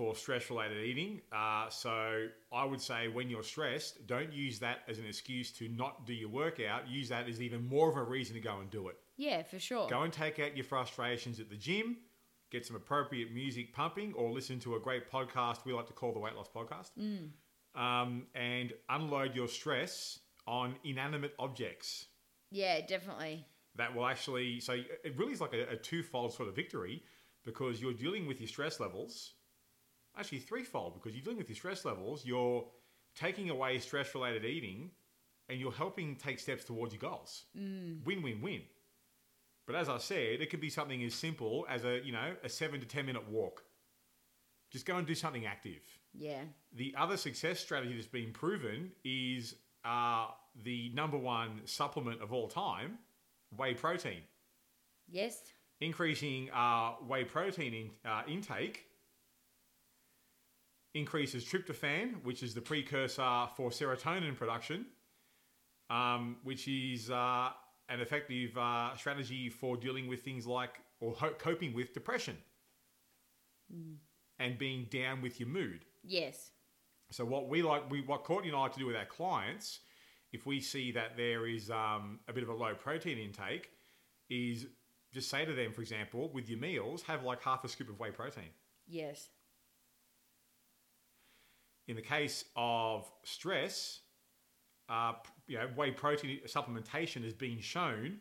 for stress related eating. Uh, so I would say when you're stressed, don't use that as an excuse to not do your workout. Use that as even more of a reason to go and do it. Yeah, for sure. Go and take out your frustrations at the gym. Get some appropriate music pumping, or listen to a great podcast we like to call the Weight Loss Podcast, um, and unload your stress on inanimate objects Yeah, definitely. that will actually so it really is like a, a twofold sort of victory because you're dealing with your stress levels actually threefold because you're dealing with your stress levels you're taking away stress related eating and you're helping take steps towards your goals win win win but as i said it could be something as simple as a you know a seven to ten minute walk just go and do something active Yeah. the other success strategy that's been proven is uh, the number one supplement of all time, whey protein. Yes. Increasing uh, whey protein in, uh, intake increases tryptophan, which is the precursor for serotonin production, um, which is uh, an effective uh, strategy for dealing with things like or ho- coping with depression and being down with your mood. Yes. So what we like, we what Courtney and I like to do with our clients, if we see that there is um, a bit of a low protein intake, is just say to them, for example, with your meals, have like half a scoop of whey protein. Yes. In the case of stress, uh, you know, whey protein supplementation has been shown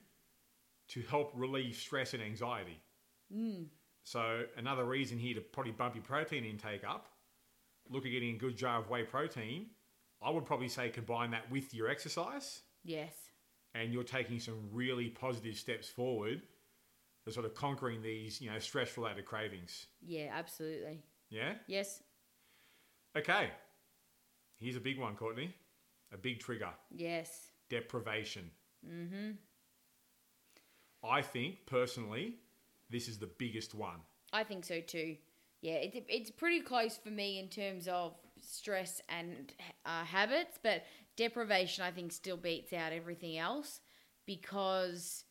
to help relieve stress and anxiety. So another reason here to probably bump your protein intake up, look at getting a good jar of whey protein. I would probably say combine that with your exercise, Yes. and you're taking some really positive steps forward to sort of conquering these, you know, stress-related cravings. Yeah, absolutely. Yeah. Yes. Okay. Here's a big one, Courtney. A big trigger: Yes. deprivation. Mm-hmm. I think personally, this is the biggest one. I think so too. Yeah, it's it's pretty close for me in terms of stress and uh, habits, but deprivation I think still beats out everything else because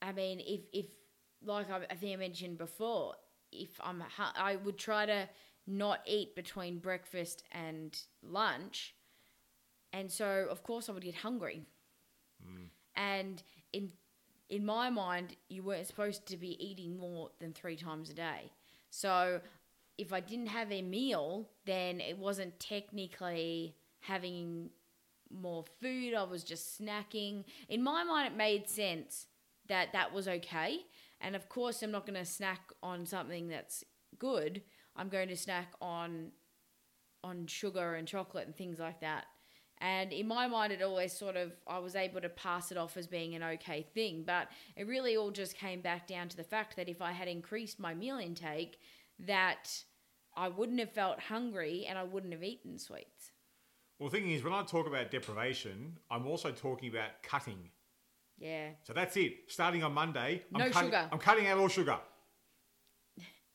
I mean if if like I, I think I mentioned before, if I'm I would try to not eat between breakfast and lunch, and so of course I would get hungry, mm. and in in my mind you weren't supposed to be eating more than three times a day, so if I didn't have a meal, then it wasn't technically having more food. I was just snacking. In my mind, it made sense that that was okay. And of course, I'm not going to snack on something that's good. I'm going to snack on on sugar and chocolate and things like that. And in my mind, it always sort of, I was able to pass it off as being an okay thing. But it really all just came back down to the fact that if I had increased my meal intake, that I wouldn't have felt hungry and I wouldn't have eaten sweets. Well, the thing is, when I talk about deprivation, I'm also talking about cutting. Yeah. So that's it. Starting on Monday, I'm No cutting, sugar. I'm cutting out all sugar.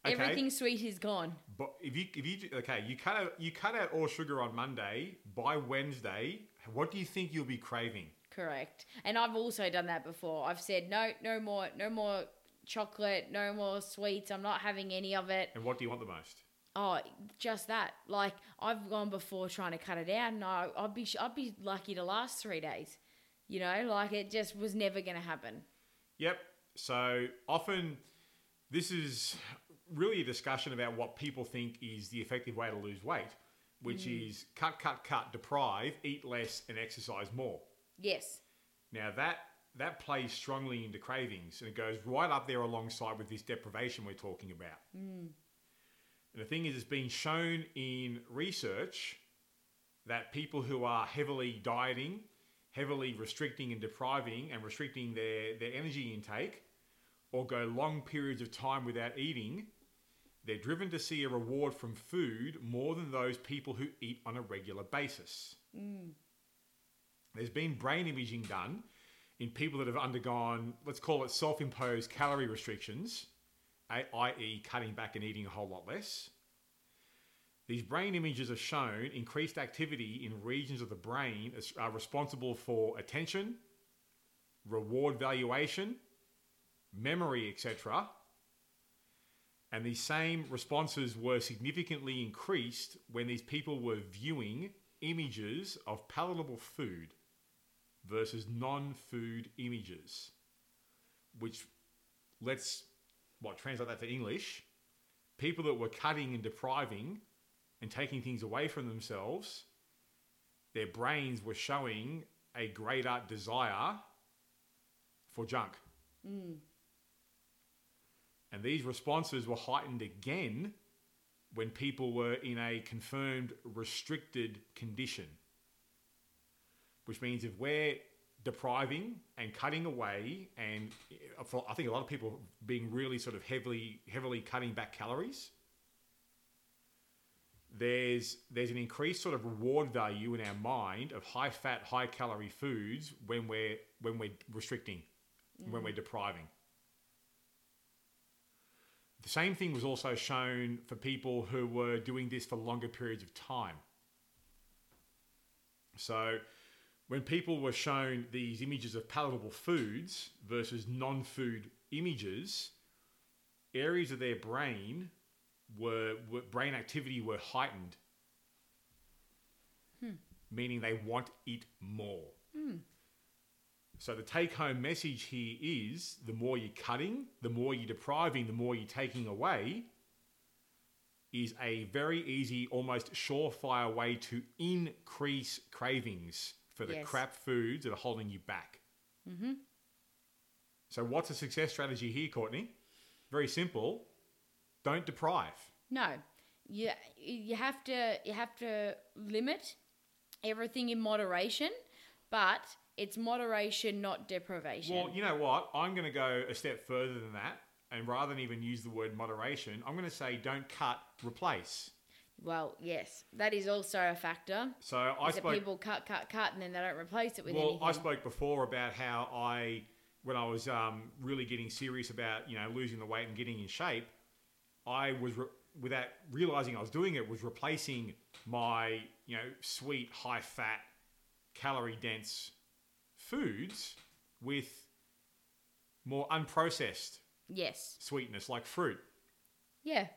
Okay? Everything sweet is gone. But if you if you okay, you cut out you cut out all sugar on Monday. By Wednesday, what do you think you'll be craving? Correct. And I've also done that before. I've said no, no more, no more chocolate, no more sweets. I'm not having any of it. And what do you want the most? Oh, just that. Like I've gone before trying to cut it out, and I, I'd be, I'd be lucky to last three days. You know, like it just was never going to happen. Yep. So often, this is really a discussion about what people think is the effective way to lose weight, which mm. is cut, cut, cut, deprive, eat less, and exercise more. Yes. Now that that plays strongly into cravings, and it goes right up there alongside with this deprivation we're talking about. Mm. And the thing is, it's been shown in research that people who are heavily dieting, heavily restricting and depriving, and restricting their their energy intake, or go long periods of time without eating, they're driven to see a reward from food more than those people who eat on a regular basis. There's been brain imaging done in people that have undergone, let's call it self imposed calorie restrictions, i.e., cutting back and eating a whole lot less. These brain images have shown increased activity in regions of the brain are uh, responsible for attention, reward valuation, memory, etc. And these same responses were significantly increased when these people were viewing images of palatable food versus non food images. Which, let's what, translate that to English. People that were cutting and depriving and taking things away from themselves, their brains were showing a greater desire for junk. Mm. And these responses were heightened again when people were in a confirmed restricted condition. Which means if we're depriving and cutting away, and uh, for, I think a lot of people being really sort of heavily heavily cutting back calories, there's there's an increased sort of reward value in our mind of high fat, high calorie foods when we're when we're restricting, when we're depriving. The same thing was also shown for people who were doing this for longer periods of time. So, when people were shown these images of palatable foods versus non food images, areas of their brain were, were brain activity were heightened, hmm. meaning they want it more. Hmm. So the take home message here is the more you're cutting, the more you're depriving, the more you're taking away is a very easy, almost surefire way to increase cravings for the Yes. crap foods that are holding you back. Mm-hmm. So what's a success strategy here, Courtney? Very simple. Don't deprive. No, you you have to you have to limit everything in moderation, but it's moderation, not deprivation. Well, you know what? I'm going to go a step further than that. And rather than even use the word moderation, I'm going to say don't cut, replace. Well, yes, that is also a factor. So I is that spoke. people cut, cut, cut, and then they don't replace it with well, anything. I spoke before about how I, when I was um, really getting serious about you know losing the weight and getting in shape, I was re- without realizing I was doing it, was replacing my you know sweet, high fat, calorie dense foods with more unprocessed Yes. sweetness like fruit, Yeah.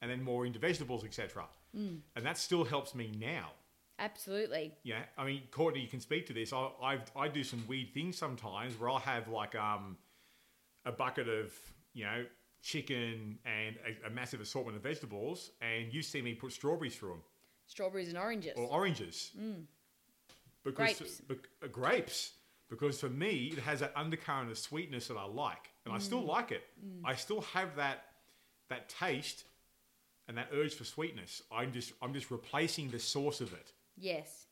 and then more into vegetables, etc. And that still helps me now. Absolutely. Yeah, I mean, Courtney, you can speak to this. I I, I do some weird things sometimes where I'll have like um a bucket of you know chicken and a, a massive assortment of vegetables, and you see me put strawberries through them Strawberries and oranges. or oranges. Because Grapes. bec- uh, grapes. Because for me, it has that undercurrent of sweetness that I like, and I still like it. I still have that that taste and that urge for sweetness. I'm just I'm just replacing the source of it. Yes.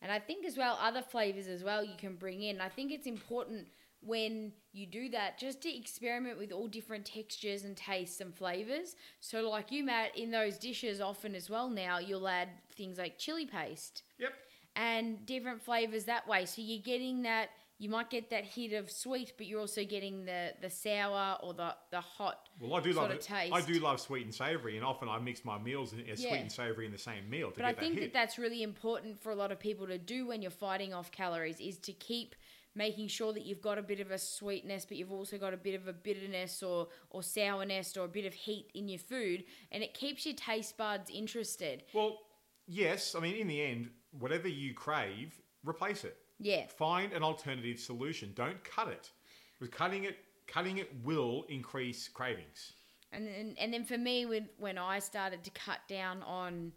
And I think as well, other flavors as well you can bring in. I think it's important when you do that just to experiment with all different textures and tastes and flavors. So, like you, Matt, in those dishes often as well now, you'll add things like chili paste Yep. And different flavors that way. So, you're getting that, you might get that hit of sweet, but you're also getting the, the sour or the, the hot Well, I do sort love of it. taste. I do love sweet and savoury, and often I mix my meals in, uh, Yeah. sweet and savoury in the same meal to But I get think that that that's really important for a lot of people to do when you're fighting off calories is to keep making sure that you've got a bit of a sweetness, but you've also got a bit of a bitterness or, or sourness or a bit of heat in your food, and it keeps your taste buds interested. well, yes. I mean, in the end, whatever you crave, replace it. Yeah, Find an alternative solution. Don't cut it, because cutting it, cutting it will increase cravings. and then and then for me, when when I started to cut down on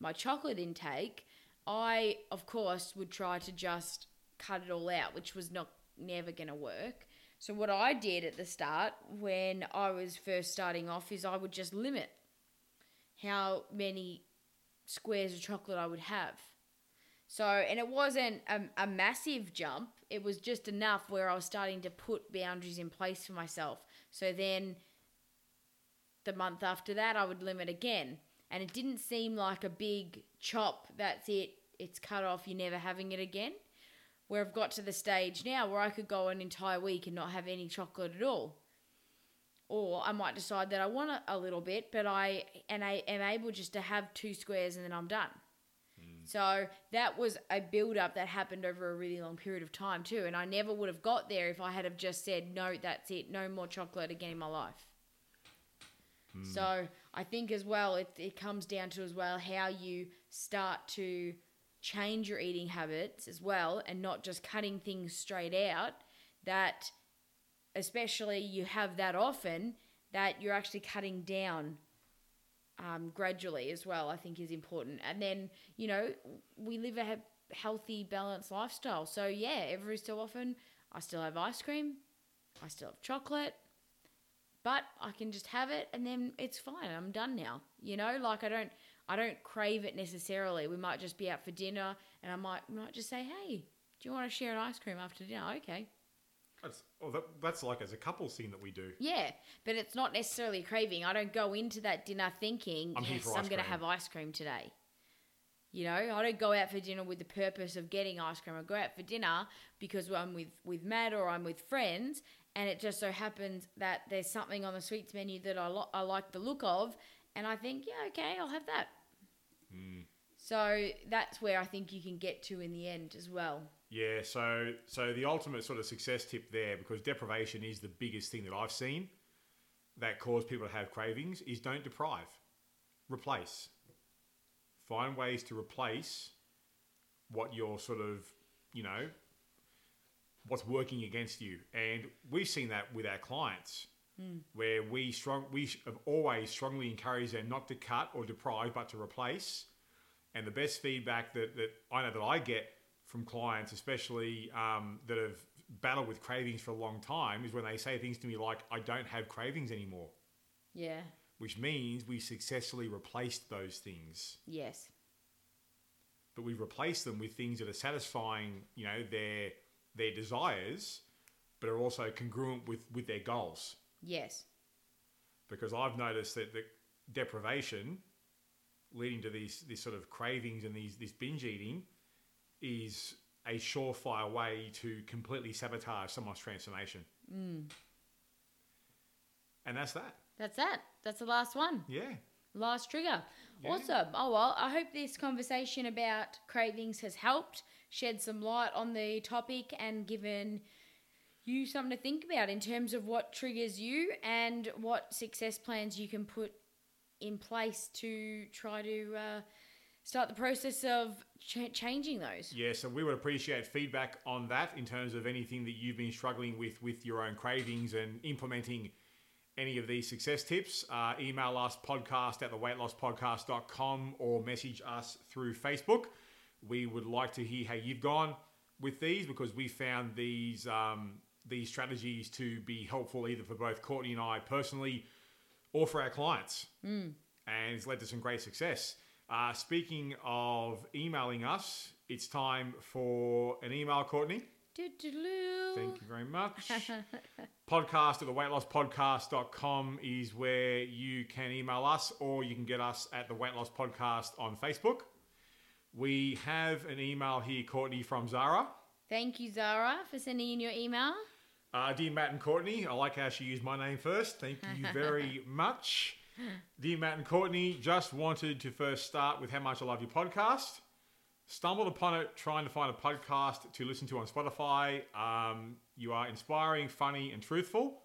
my chocolate intake, I of course would try to just cut it all out, which was not never going to work. So what I did at the start when I was first starting off is I would just limit how many squares of chocolate I would have. So, and it wasn't a, a massive jump. It was just enough where I was starting to put boundaries in place for myself. So then the month after that, I would limit again. And it didn't seem like a big chop. That's it. It's cut off. You're never having it again. Where I've got to the stage now where I could go an entire week and not have any chocolate at all. Or I might decide that I want a, a little bit, but I and I am able just to have two squares and then I'm done. So that was a build up that happened over a really long period of time too, and I never would have got there if I had have just said no, that's it, no more chocolate again in my life. Hmm. So I think as well, it, it comes down to as well how you start to change your eating habits as well, and not just cutting things straight out. That, especially you have that often, that you're actually cutting down um, gradually as well. I think is important. And then you know we live a he- healthy, balanced lifestyle. So yeah, every so often I still have ice cream, I still have chocolate, but I can just have it and then it's fine. I'm done now. You know, like I don't I don't crave it necessarily. We might just be out for dinner and I might might just say, "Hey, do you want to share an ice cream after dinner?" Okay. That's oh, that, that's like as a couple scene that we do. Yeah, but it's not necessarily a craving. I don't go into that dinner thinking, I'm yes, I'm going to have ice cream today. You know, I don't go out for dinner with the purpose of getting ice cream. I go out for dinner because I'm with, with Matt or I'm with friends, and it just so happens that there's something on the sweets menu that I, lo- I like the look of, and I think, yeah, okay, I'll have that. Hmm. So that's where I think you can get to in the end as well. Yeah, so so the ultimate sort of success tip there, because deprivation is the biggest thing that I've seen that cause people to have cravings, is don't deprive, replace. Find ways to replace what you're sort of, you know, what's working against you, and we've seen that with our clients, hmm. where we strong we have always strongly encouraged them not to cut or deprive, but to replace. And the best feedback that, that I know that I get from clients, especially um, that have battled with cravings for a long time, is when they say things to me like, I don't have cravings anymore, Yeah. which means we successfully replaced those things. Yes. But we've replaced them with things that are satisfying, you know, their their desires, but are also congruent with, with their goals. Yes. Because I've noticed that the deprivation leading to these this sort of cravings and these this binge eating is a surefire way to completely sabotage someone's transformation. And that's that. That's that. That's the last one. Yeah. last trigger. Awesome. Oh well, I hope this conversation about cravings has helped shed some light on the topic and given you something to think about in terms of what triggers you and what success plans you can put in place to try to uh, start the process of ch- changing those. Yeah, so we would appreciate feedback on that in terms of anything that you've been struggling with with your own cravings and implementing any of these success tips. Uh, email us podcast at theweightlosspodcast.com or message us through Facebook. We would like to hear how you've gone with these because we found these um, these strategies to be helpful either for both Courtney and I personally or for our clients. And it's led to some great success. Uh, speaking of emailing us, it's time for an email, Courtney. Thank you very much. Podcast at the weightlosspodcast.com is where you can email us or you can get us at the Weight Loss Podcast on Facebook. We have an email here, Courtney, from Zara. Thank you, Zara, for sending in your email. Uh, dear Matt and Courtney, I like how she used my name first. Thank you very much. Dear Matt and Courtney, just wanted to first start with how much I love your podcast. Stumbled upon it trying to find a podcast to listen to on Spotify. Um, you are inspiring, funny, and truthful.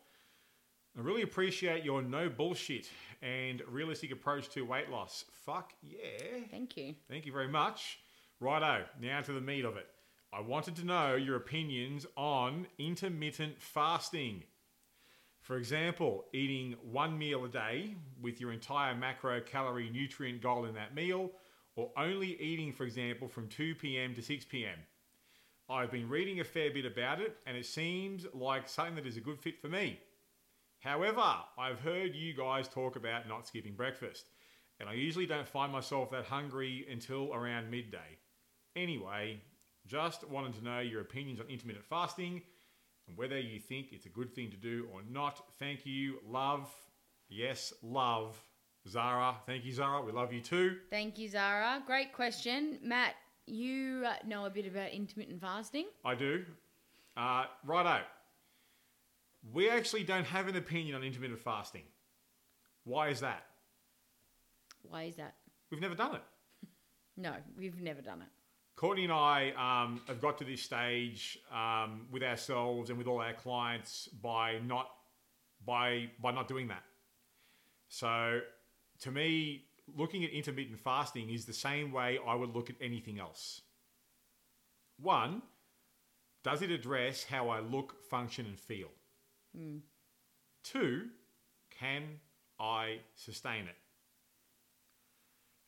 I really appreciate your no bullshit and realistic approach to weight loss. Fuck yeah. Thank you. Thank you very much. Righto, now to the meat of it. I wanted to know your opinions on intermittent fasting. For example, eating one meal a day with your entire macro calorie nutrient goal in that meal, or only eating, for example, from 2 p.m. to 6 p.m. I've been reading a fair bit about it, and it seems like something that is a good fit for me. However, I've heard you guys talk about not skipping breakfast, and I usually don't find myself that hungry until around midday. Anyway, just wanted to know your opinions on intermittent fasting and whether you think it's a good thing to do or not. Thank you. Love. Yes, love. Zara. Thank you, Zara. We love you too. Thank you, Zara. Great question. Matt, you uh, know a bit about intermittent fasting. I do. Uh, righto. We actually don't have an opinion on intermittent fasting. Why is that? Why is that? We've never done it. No, we've never done it. Courtney and I um, have got to this stage um, with ourselves and with all our clients by not by by not doing that. So, to me, looking at intermittent fasting is the same way I would look at anything else. One, does it address how I look, function, and feel? Two, can I sustain it?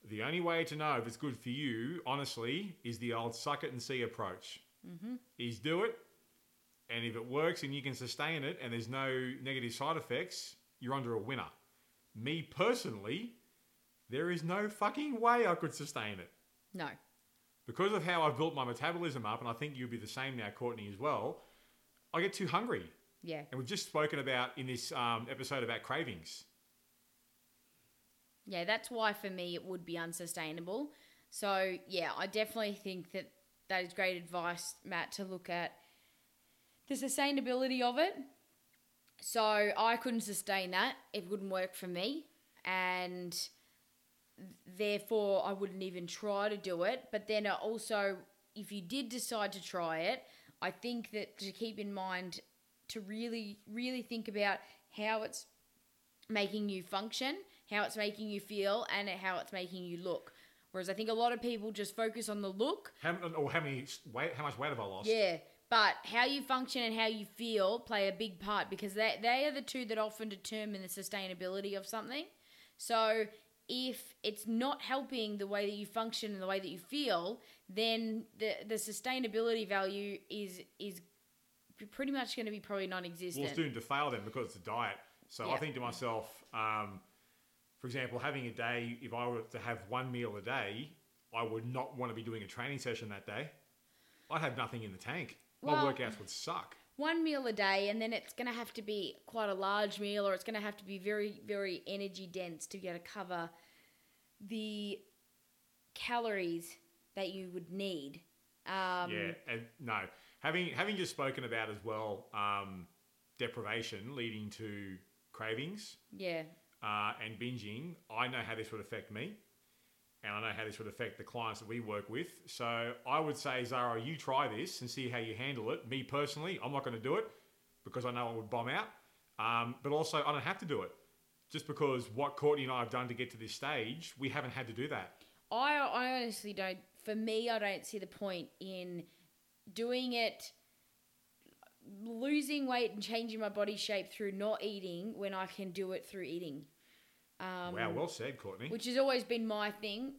The only way to know if it's good for you, honestly, is the old suck it and see approach. Mm-hmm. Is do it, and if it works and you can sustain it and there's no negative side effects, you're under a winner. Me personally, there is no fucking way I could sustain it. No. Because of how I've built my metabolism up, and I think you'll be the same now, Courtney, as well, I get too hungry. Yeah. And we've just spoken about in this um, episode about cravings. Yeah, that's why for me it would be unsustainable. So, yeah, I definitely think that that is great advice, Matt, to look at the sustainability of it. So, I couldn't sustain that. It wouldn't work for me. And therefore, I wouldn't even try to do it. But then uh, also, if you did decide to try it, I think that to keep in mind to really, really think about how it's making you function, how it's making you feel, and how it's making you look. Whereas I think a lot of people just focus on the look. How, or how many weight? How much weight have I lost? Yeah. But how you function and how you feel play a big part because they, they are the two that often determine the sustainability of something. So if it's not helping the way that you function and the way that you feel, then the, the sustainability value is is pretty much going to be probably non-existent. it's doomed to fail then because it's a diet. So I think to myself, um, for example, having a day, if I were to have one meal a day, I would not want to be doing a training session that day. I'd have nothing in the tank. My Well- workouts would suck. one meal a day and then it's going to have to be quite a large meal or it's going to have to be very very energy dense to be able to cover the calories that you would need um, yeah, and no, having having just spoken about as well, um, deprivation leading to cravings. yeah uh, and binging, I know how this would affect me, and I know how this would affect the clients that we work with. So I would say, Zara, you try this and see how you handle it. Me personally, I'm not going to do it because I know I would bomb out. Um, but also, I don't have to do it just because what Courtney and I have done to get to this stage, we haven't had to do that. I, I honestly don't. For me, I don't see the point in doing it, losing weight and changing my body shape through not eating when I can do it through eating. Um, wow, well said, Courtney. which has always been my thing.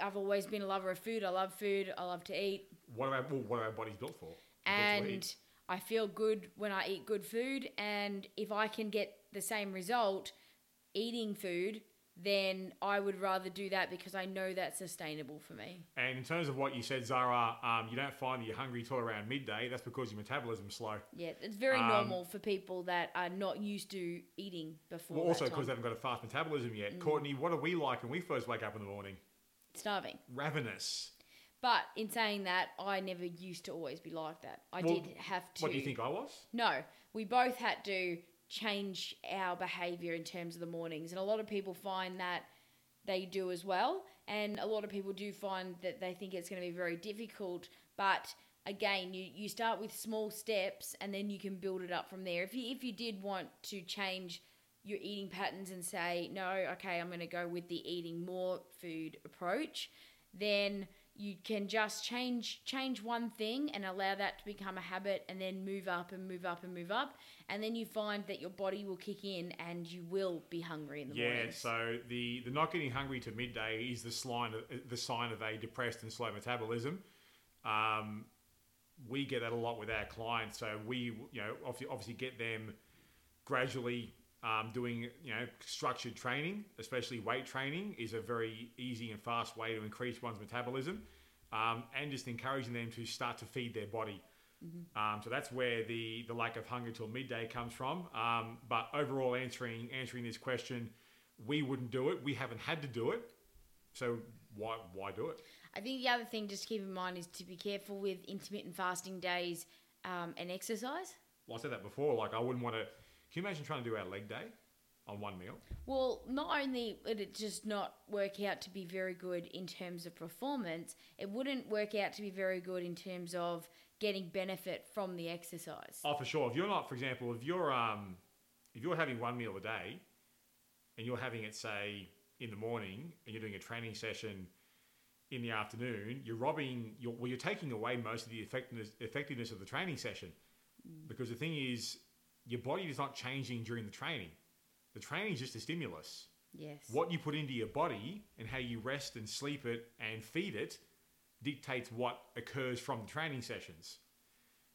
I've always been a lover of food. I love food. I love to eat, What are our, well, what are our bodies built for? They're built to and. I feel good when I eat good food. And if I can get the same result eating food, then I would rather do that because I know that's sustainable for me. And in terms of what you said, Zara, um, you don't find that you're hungry till around midday. That's because your metabolism's slow. Yeah, it's very Um, normal for people that are not used to eating before. Well, also because they haven't got a fast metabolism yet. Mm. Courtney, what are we like when we first wake up in the morning? starving. Ravenous. But in saying that, I never used to always be like that. I Well, did have to. What do you think I was? No, we both had to change our behavior in terms of the mornings, and a lot of people find that they do as well, and a lot of people do find that they think it's going to be very difficult. But again, you, you start with small steps, and then you can build it up from there. If you if you did want to change your eating patterns and say no, okay, I'm going to go with the eating more food approach, then you can just change change one thing and allow that to become a habit and then move up and move up and move up and then you find that your body will kick in and you will be hungry in the Yeah, morning. Yeah, so the, the not getting hungry to midday is the sign of, the sign of a depressed and slow metabolism. Um, we get that a lot with our clients, so we you know obviously, obviously get them gradually um, doing you know structured training, especially weight training, is a very easy and fast way to increase one's metabolism, um, and just encouraging them to start to feed their body. Um, so that's where the, the lack of hunger till midday comes from. Um, but overall, answering answering this question, we wouldn't do it. We haven't had to do it. So why why do it? I think the other thing just to keep in mind is to be careful with intermittent fasting days um, and exercise. Well, I said that before. Like I wouldn't want to. Can you imagine trying to do our leg day on one meal? Well, not only would it just not work out to be very good in terms of performance, it wouldn't work out to be very good in terms of getting benefit from the exercise. Oh, for sure. If you're not, for example, if you're um, if you're having one meal a day, and you're having it say in the morning, and you're doing a training session in the afternoon, you're robbing. You're, well, you're taking away most of the effectiveness effectiveness of the training session, because the thing is, your body is not changing during the training. The training is just a stimulus. Yes. What you put into your body and how you rest and sleep it and feed it dictates what occurs from the training sessions.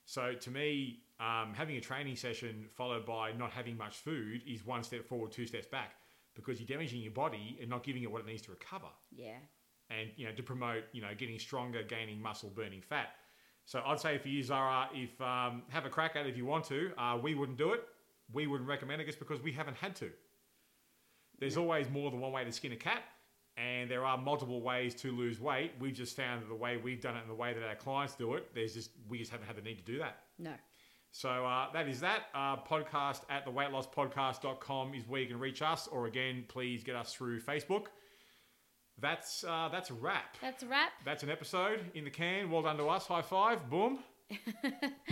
So to me, um, having a training session followed by not having much food is one step forward, two steps back, because you're damaging your body and not giving it what it needs to recover, Yeah. and you know to promote you know getting stronger, gaining muscle, burning fat. So I'd say for you, use Zara, if um, have a crack at it if you want to. Uh, we wouldn't do it. We wouldn't recommend it just because we haven't had to. There's always more than one way to skin a cat, and there are multiple ways to lose weight. We've just found that the way we've done it and the way that our clients do it, there's just we just haven't had the need to do that. No. So uh, that is that. Uh, podcast at theweightlosspodcast.com is where you can reach us, or again, please get us through Facebook. That's uh, that's a wrap. That's a wrap. That's an episode in the can. Well done to us. High five. Boom.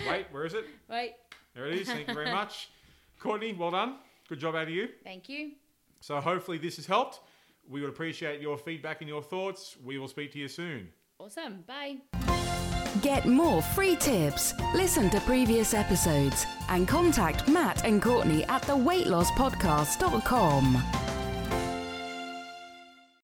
Wait, where is it? Wait. There it is. Thank you very much. Courtney, well done. Good job out of you. Thank you. So hopefully this has helped. We would appreciate your feedback and your thoughts. We will speak to you soon. Awesome. Bye. Get more free tips, listen to previous episodes, and contact Matt and Courtney at theweightlosspodcast.com.